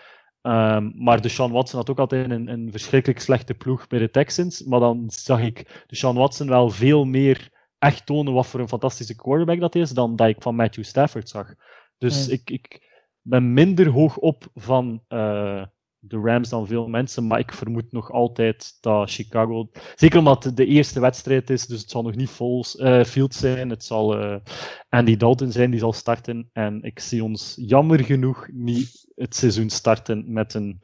Um, maar Deshaun Watson had ook altijd een, een, verschrikkelijk slechte ploeg bij de Texans. Maar dan zag ik Deshaun Watson wel veel meer echt tonen wat voor een fantastische quarterback dat is, dan dat ik van Matthew Stafford zag. Dus ik, ik ben minder hoog op van uh, de Rams dan veel mensen, maar ik vermoed nog altijd dat Chicago, zeker omdat het de eerste wedstrijd is, dus het zal nog niet vol uh, field zijn, het zal uh, Andy Dalton zijn die zal starten en ik zie ons jammer genoeg niet het seizoen starten met een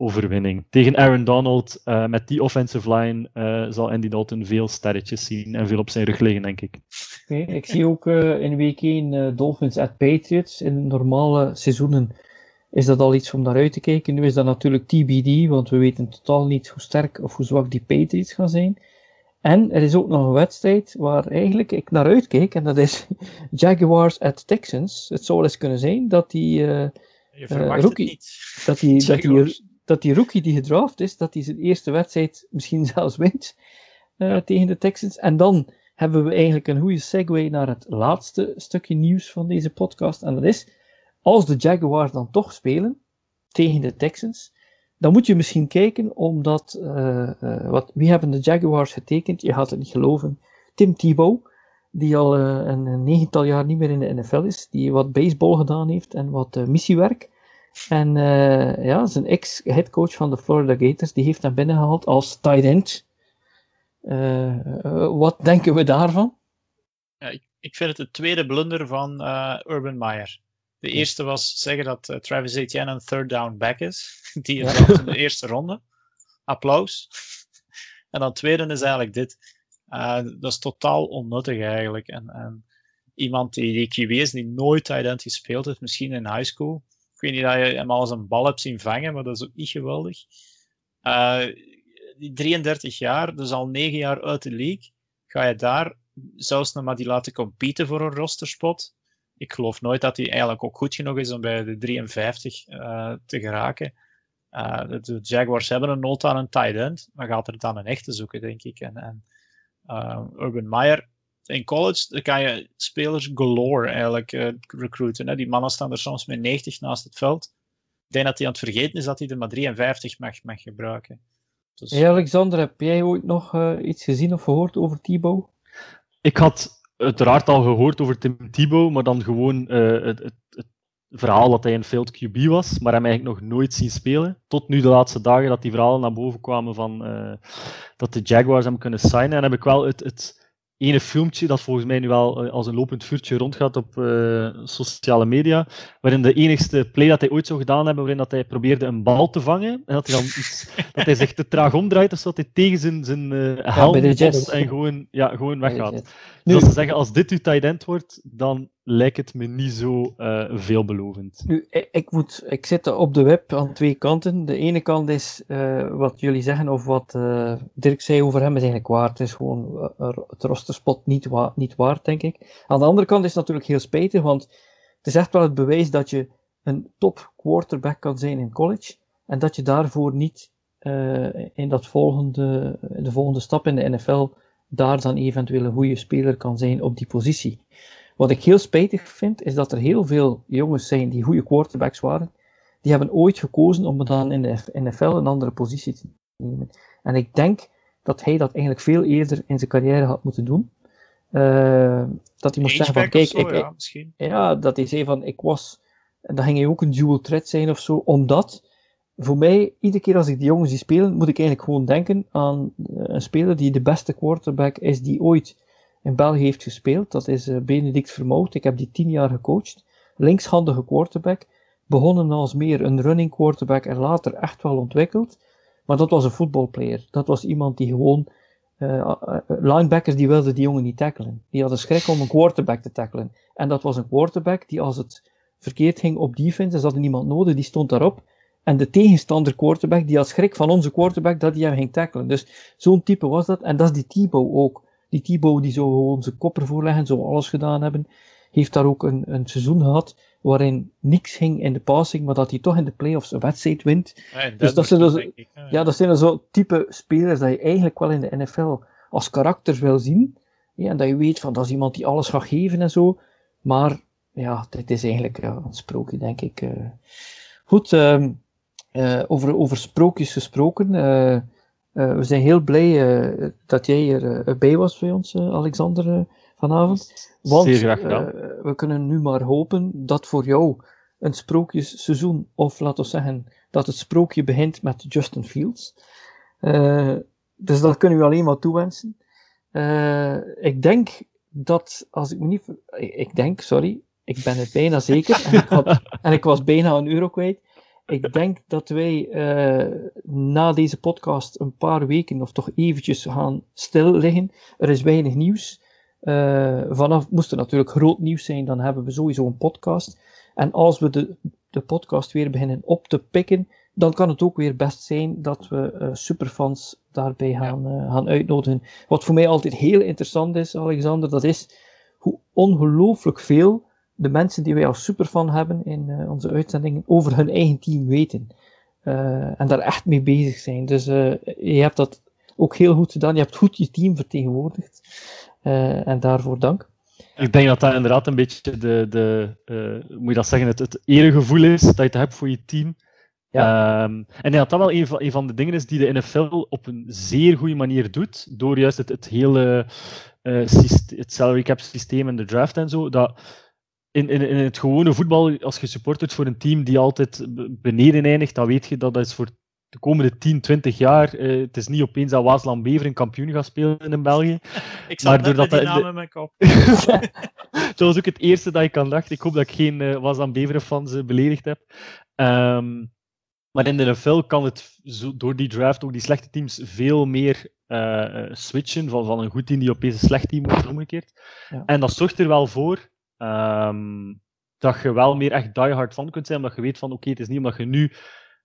overwinning. Tegen Aaron Donald, uh, met die offensive line, uh, zal Andy Dalton veel sterretjes zien en veel op zijn rug liggen, denk ik. Okay, ik zie ook uh, in week 1 Dolphins at Patriots. In normale seizoenen is dat al iets om naar uit te kijken. Nu is dat natuurlijk TBD, want we weten totaal niet hoe sterk of hoe zwak die Patriots gaan zijn. En er is ook nog een wedstrijd waar eigenlijk ik naar uitkeek, en dat is Jaguars at Texans. Het zou eens kunnen zijn dat die, uh, rookie, dat die, dat die, dat die rookie die gedraft is, dat hij zijn eerste wedstrijd misschien zelfs wint uh, tegen de Texans. En dan hebben we eigenlijk een goede segue naar het laatste stukje nieuws van deze podcast. En dat is, als de Jaguars dan toch spelen tegen de Texans, dan moet je misschien kijken, omdat, uh, uh, wat, wie hebben de Jaguars getekend? Je gaat het niet geloven. Tim Tebow, die al een, een, negental jaar niet meer in de NFL is, die wat baseball gedaan heeft en wat missiewerk. En ja, zijn ex-headcoach van de Florida Gators, die heeft hem binnengehaald als tight end. wat denken we daarvan? Ja, ik, ik, vind het de tweede blunder van Urban Meyer. De eerste was zeggen dat uh, Travis Etienne een third down back is. Die is ja. in de eerste ronde. Applaus. en dan tweede is eigenlijk dit. Uh, dat is totaal onnuttig eigenlijk. En, en iemand die, die QB is, die nooit tight end gespeeld heeft, misschien in high school. Ik weet niet dat je hem al eens een bal hebt zien vangen, maar dat is ook niet geweldig. Uh, die 33 jaar, dus al 9 jaar uit de league. Ga je daar zelfs nog maar die laten competen voor een rosterspot? ik geloof nooit dat hij eigenlijk ook goed genoeg is om bij de 53 uh, te geraken. Uh, de Jaguars hebben een nood aan een tight end, maar gaat er dan een echte zoeken, denk ik. En, en Urban Meyer, in college dan kan je spelers galore eigenlijk uh, recruiten. Hè. Die mannen staan er soms met 90 naast het veld. Ik denk dat hij aan het vergeten is dat hij er maar 53 mag, mag gebruiken. Dus... Hey Alexander, heb jij ooit nog iets gezien of gehoord over Thibaut? Ik had uiteraard al gehoord over Tim Thibault, maar dan gewoon uh, het, het, het, verhaal dat hij een failed QB was, maar hem eigenlijk nog nooit zien spelen. Tot nu de laatste dagen dat die verhalen naar boven kwamen van uh, dat de Jaguars hem kunnen signen. En heb ik wel het, het ene filmpje dat volgens mij nu wel eh, als een lopend vuurtje rondgaat op uh, sociale media, waarin de enigste play dat hij ooit zou gedaan hebben, waarin dat hij probeerde een bal te vangen, en dat hij dan iets, dat hij zich te traag omdraait, zo, dat hij tegen zijn, zijn uh, helm ja, en gewoon, ja, gewoon weggaat. Dus nu, als ze zeggen, als dit uw tight end wordt, dan lijkt het me niet zo uh, veelbelovend. Nu, ik, ik, moet, ik zit op de web aan twee kanten. De ene kant is uh, wat jullie zeggen, of wat uh, Dirk zei over hem, is eigenlijk waar. Het is gewoon het rosterspot niet, wa niet waard, denk ik. Aan de andere kant is het natuurlijk heel spijtig, want het is echt wel het bewijs dat je een top quarterback kan zijn in college. En dat je daarvoor niet in dat volgende, de volgende stap in de NFL daar dan eventueel een goede speler kan zijn op die positie. Wat ik heel spijtig vind, is dat er heel veel jongens zijn die goede quarterbacks waren. Die hebben ooit gekozen om dan in de NFL een andere positie te nemen. En ik denk dat hij dat eigenlijk veel eerder in zijn carrière had moeten doen. Uh, dat hij moest zeggen van, kijk, ik, ja, ja, dat hij zei van, ik was, en dan ging hij ook een dual threat zijn of zo, omdat, voor mij, iedere keer als ik die jongens die spelen, moet ik eigenlijk gewoon denken aan eh, een speler die de beste quarterback is die ooit in België heeft gespeeld. Dat is uh, Benedict Vermout. Ik heb die tien jaar gecoacht. Linkshandige quarterback. Begonnen als meer een running quarterback en later echt wel ontwikkeld. Maar dat was een voetbalplayer. Dat was iemand die gewoon uh, linebackers die wilden die jongen niet tackelen. Die hadden schrik om een quarterback te tackelen. En dat was een quarterback die als het verkeerd ging op defense, ze hadden niemand nodig, die stond daarop. En de tegenstander quarterback, die had schrik van onze quarterback dat hij hem ging tackelen. Dus zo'n type was dat. En dat is die Thibaut ook. Die Thibaut die zou gewoon zijn kop ervoor leggen, zou alles gedaan hebben. Heeft daar ook een, een seizoen gehad waarin niks ging in de passing, maar dat hij toch in de playoffs een wedstrijd wint. Ja, dus dat zijn, dus, ja, dat zijn dus zo type spelers dat je eigenlijk wel in de NFL als karakters wil zien. Ja, en dat je weet van dat is iemand die alles gaat geven en zo. Maar ja, dit is eigenlijk een sprookje, denk ik. Uh, goed, uh, uh, over, over sprookjes gesproken. Uh, we zijn heel blij uh, dat jij erbij uh, was bij ons, Alexander, vanavond. Want we kunnen nu maar hopen dat voor jou een sprookjesseizoen, of laten we zeggen dat het sprookje begint met Justin Fields. dus dat kunnen we alleen maar toewensen. ik denk dat, als ik me niet. Ik denk, sorry, ik ben het bijna zeker. en, ik had, en ik was bijna een euro kwijt ik denk dat wij uh, na deze podcast een paar weken of toch eventjes gaan stil liggen. Er is weinig nieuws. Uh, vanaf moest er natuurlijk groot nieuws zijn, dan hebben we sowieso een podcast. En als we de, de podcast weer beginnen op te pikken, dan kan het ook weer best zijn dat we uh, superfans daarbij gaan, uh, gaan uitnodigen. Wat voor mij altijd heel interessant is, Alexander, dat is hoe ongelooflijk veel de mensen die wij als superfan hebben in uh, onze uitzendingen over hun eigen team weten. en daar echt mee bezig zijn. Dus je hebt dat ook heel goed gedaan. Je hebt goed je team vertegenwoordigd. en daarvoor dank. Ik denk dat dat inderdaad een beetje de, de uh, moet je dat zeggen, het, het eregevoel is dat je het hebt voor je team. Ja. Um, en dat dat wel een van, een van de dingen is die de NFL op een zeer goede manier doet, door juist het, het hele uh, het salary cap systeem en de draft en zo, dat in, in, in het gewone voetbal, als je supportert voor een team die altijd beneden eindigt, dan weet je dat dat is voor de komende 10, 20 jaar. Uh, het is niet opeens dat Waasland Beveren kampioen gaat spelen in België. Ik zat maar net die naam in mijn kop. dat was ook het eerste dat ik aan dacht. Ik hoop dat ik geen uh, Waasland Beveren fans uh, beledigd heb. Um, maar in de NFL kan het zo, door die draft ook die slechte teams veel meer switchen van, van een goed team die opeens een slecht team wordt omgekeerd. Ja. En dat zorgt er wel voor um, dat je wel meer echt diehard van kunt zijn, omdat je weet van oké, okay, het is niet omdat je nu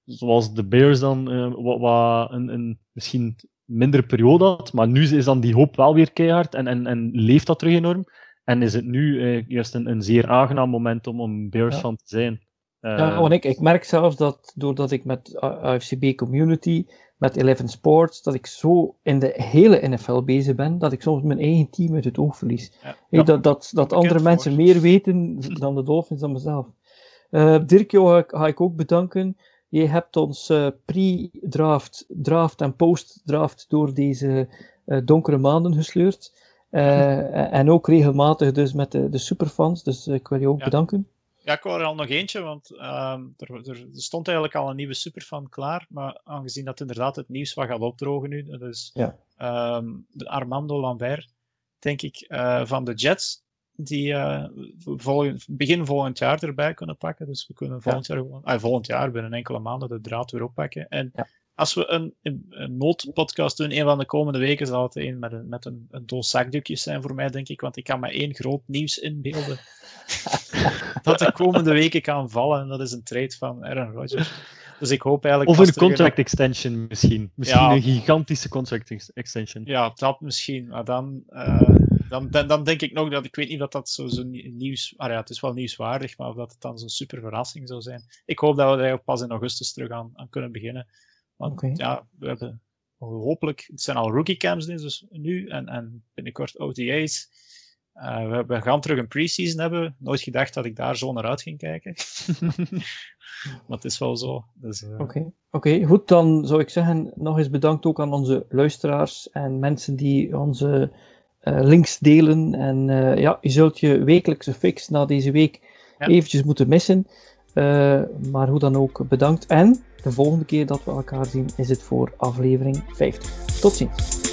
zoals de Bears dan uh, wat, wat een, een, misschien mindere periode had. Maar nu is dan die hoop wel weer keihard en, en, en leeft dat terug enorm. En is het nu uh, juist een, een zeer aangenaam moment om een Bears fan te zijn. Uh, ja, want ik, ik merk zelfs dat doordat ik met AFCB Community, met Eleven Sports, dat ik zo in de hele NFL bezig ben, dat ik soms mijn eigen team uit het oog verlies. Ja. Hey, dat, dat, dat andere mensen meer weten dan de Dolphins dan mezelf. Uh, Dirk, jou ga, ga ik ook bedanken. Je hebt ons uh, pre-draft, draft en post-draft door deze uh, donkere maanden gesleurd. Uh, en ook regelmatig dus met de, de superfans. Dus ik wil je ook ja. bedanken. Ja, ik wou er al nog eentje, want um, er, er, stond eigenlijk al een nieuwe superfan klaar. Maar aangezien dat inderdaad het nieuws wat gaat opdrogen nu, dus ja. um, de Armando Lambert, denk ik, van de Jets, die uh, volgend, begin volgend jaar erbij kunnen pakken. Dus we kunnen volgend, ja. jaar, gewoon, ah, volgend jaar binnen enkele maanden de draad weer oppakken. En ja. Als we een, een, noodpodcast doen, een van de komende weken, zal het een met een, met een, een doos zakdoekjes zijn voor mij, denk ik. Want ik kan maar één groot nieuws inbeelden. dat de komende weken kan vallen. En dat is een trade van Aaron Rodgers. Dus ik hoop eigenlijk... Of een contract extension misschien. Misschien ja, een gigantische contract extension. Ja, dat misschien. Maar dan... Uh, dan, dan, dan, denk ik nog dat ik weet niet of dat zo, zo nieuws. Ah ja, het is wel nieuwswaardig, maar of dat het dan zo'n super verrassing zou zijn. Ik hoop dat we er pas in augustus terug aan, aan kunnen beginnen. Want okay. ja, we hebben hopelijk. Het zijn al rookie camps dus nu en, en binnenkort OTA's. Uh, we, we, gaan terug een preseason hebben. Nooit gedacht dat ik daar zo naar uit ging kijken. maar het is wel zo. Oké, dus, uh... okay. okay. goed. Dan zou ik zeggen, nog eens bedankt ook aan onze luisteraars en mensen die onze uh, links delen. En ja, je zult je wekelijkse fix na deze week ja. eventjes moeten missen. Uh, maar hoe dan ook, bedankt. En de volgende keer dat we elkaar zien is het voor aflevering 50. Tot ziens.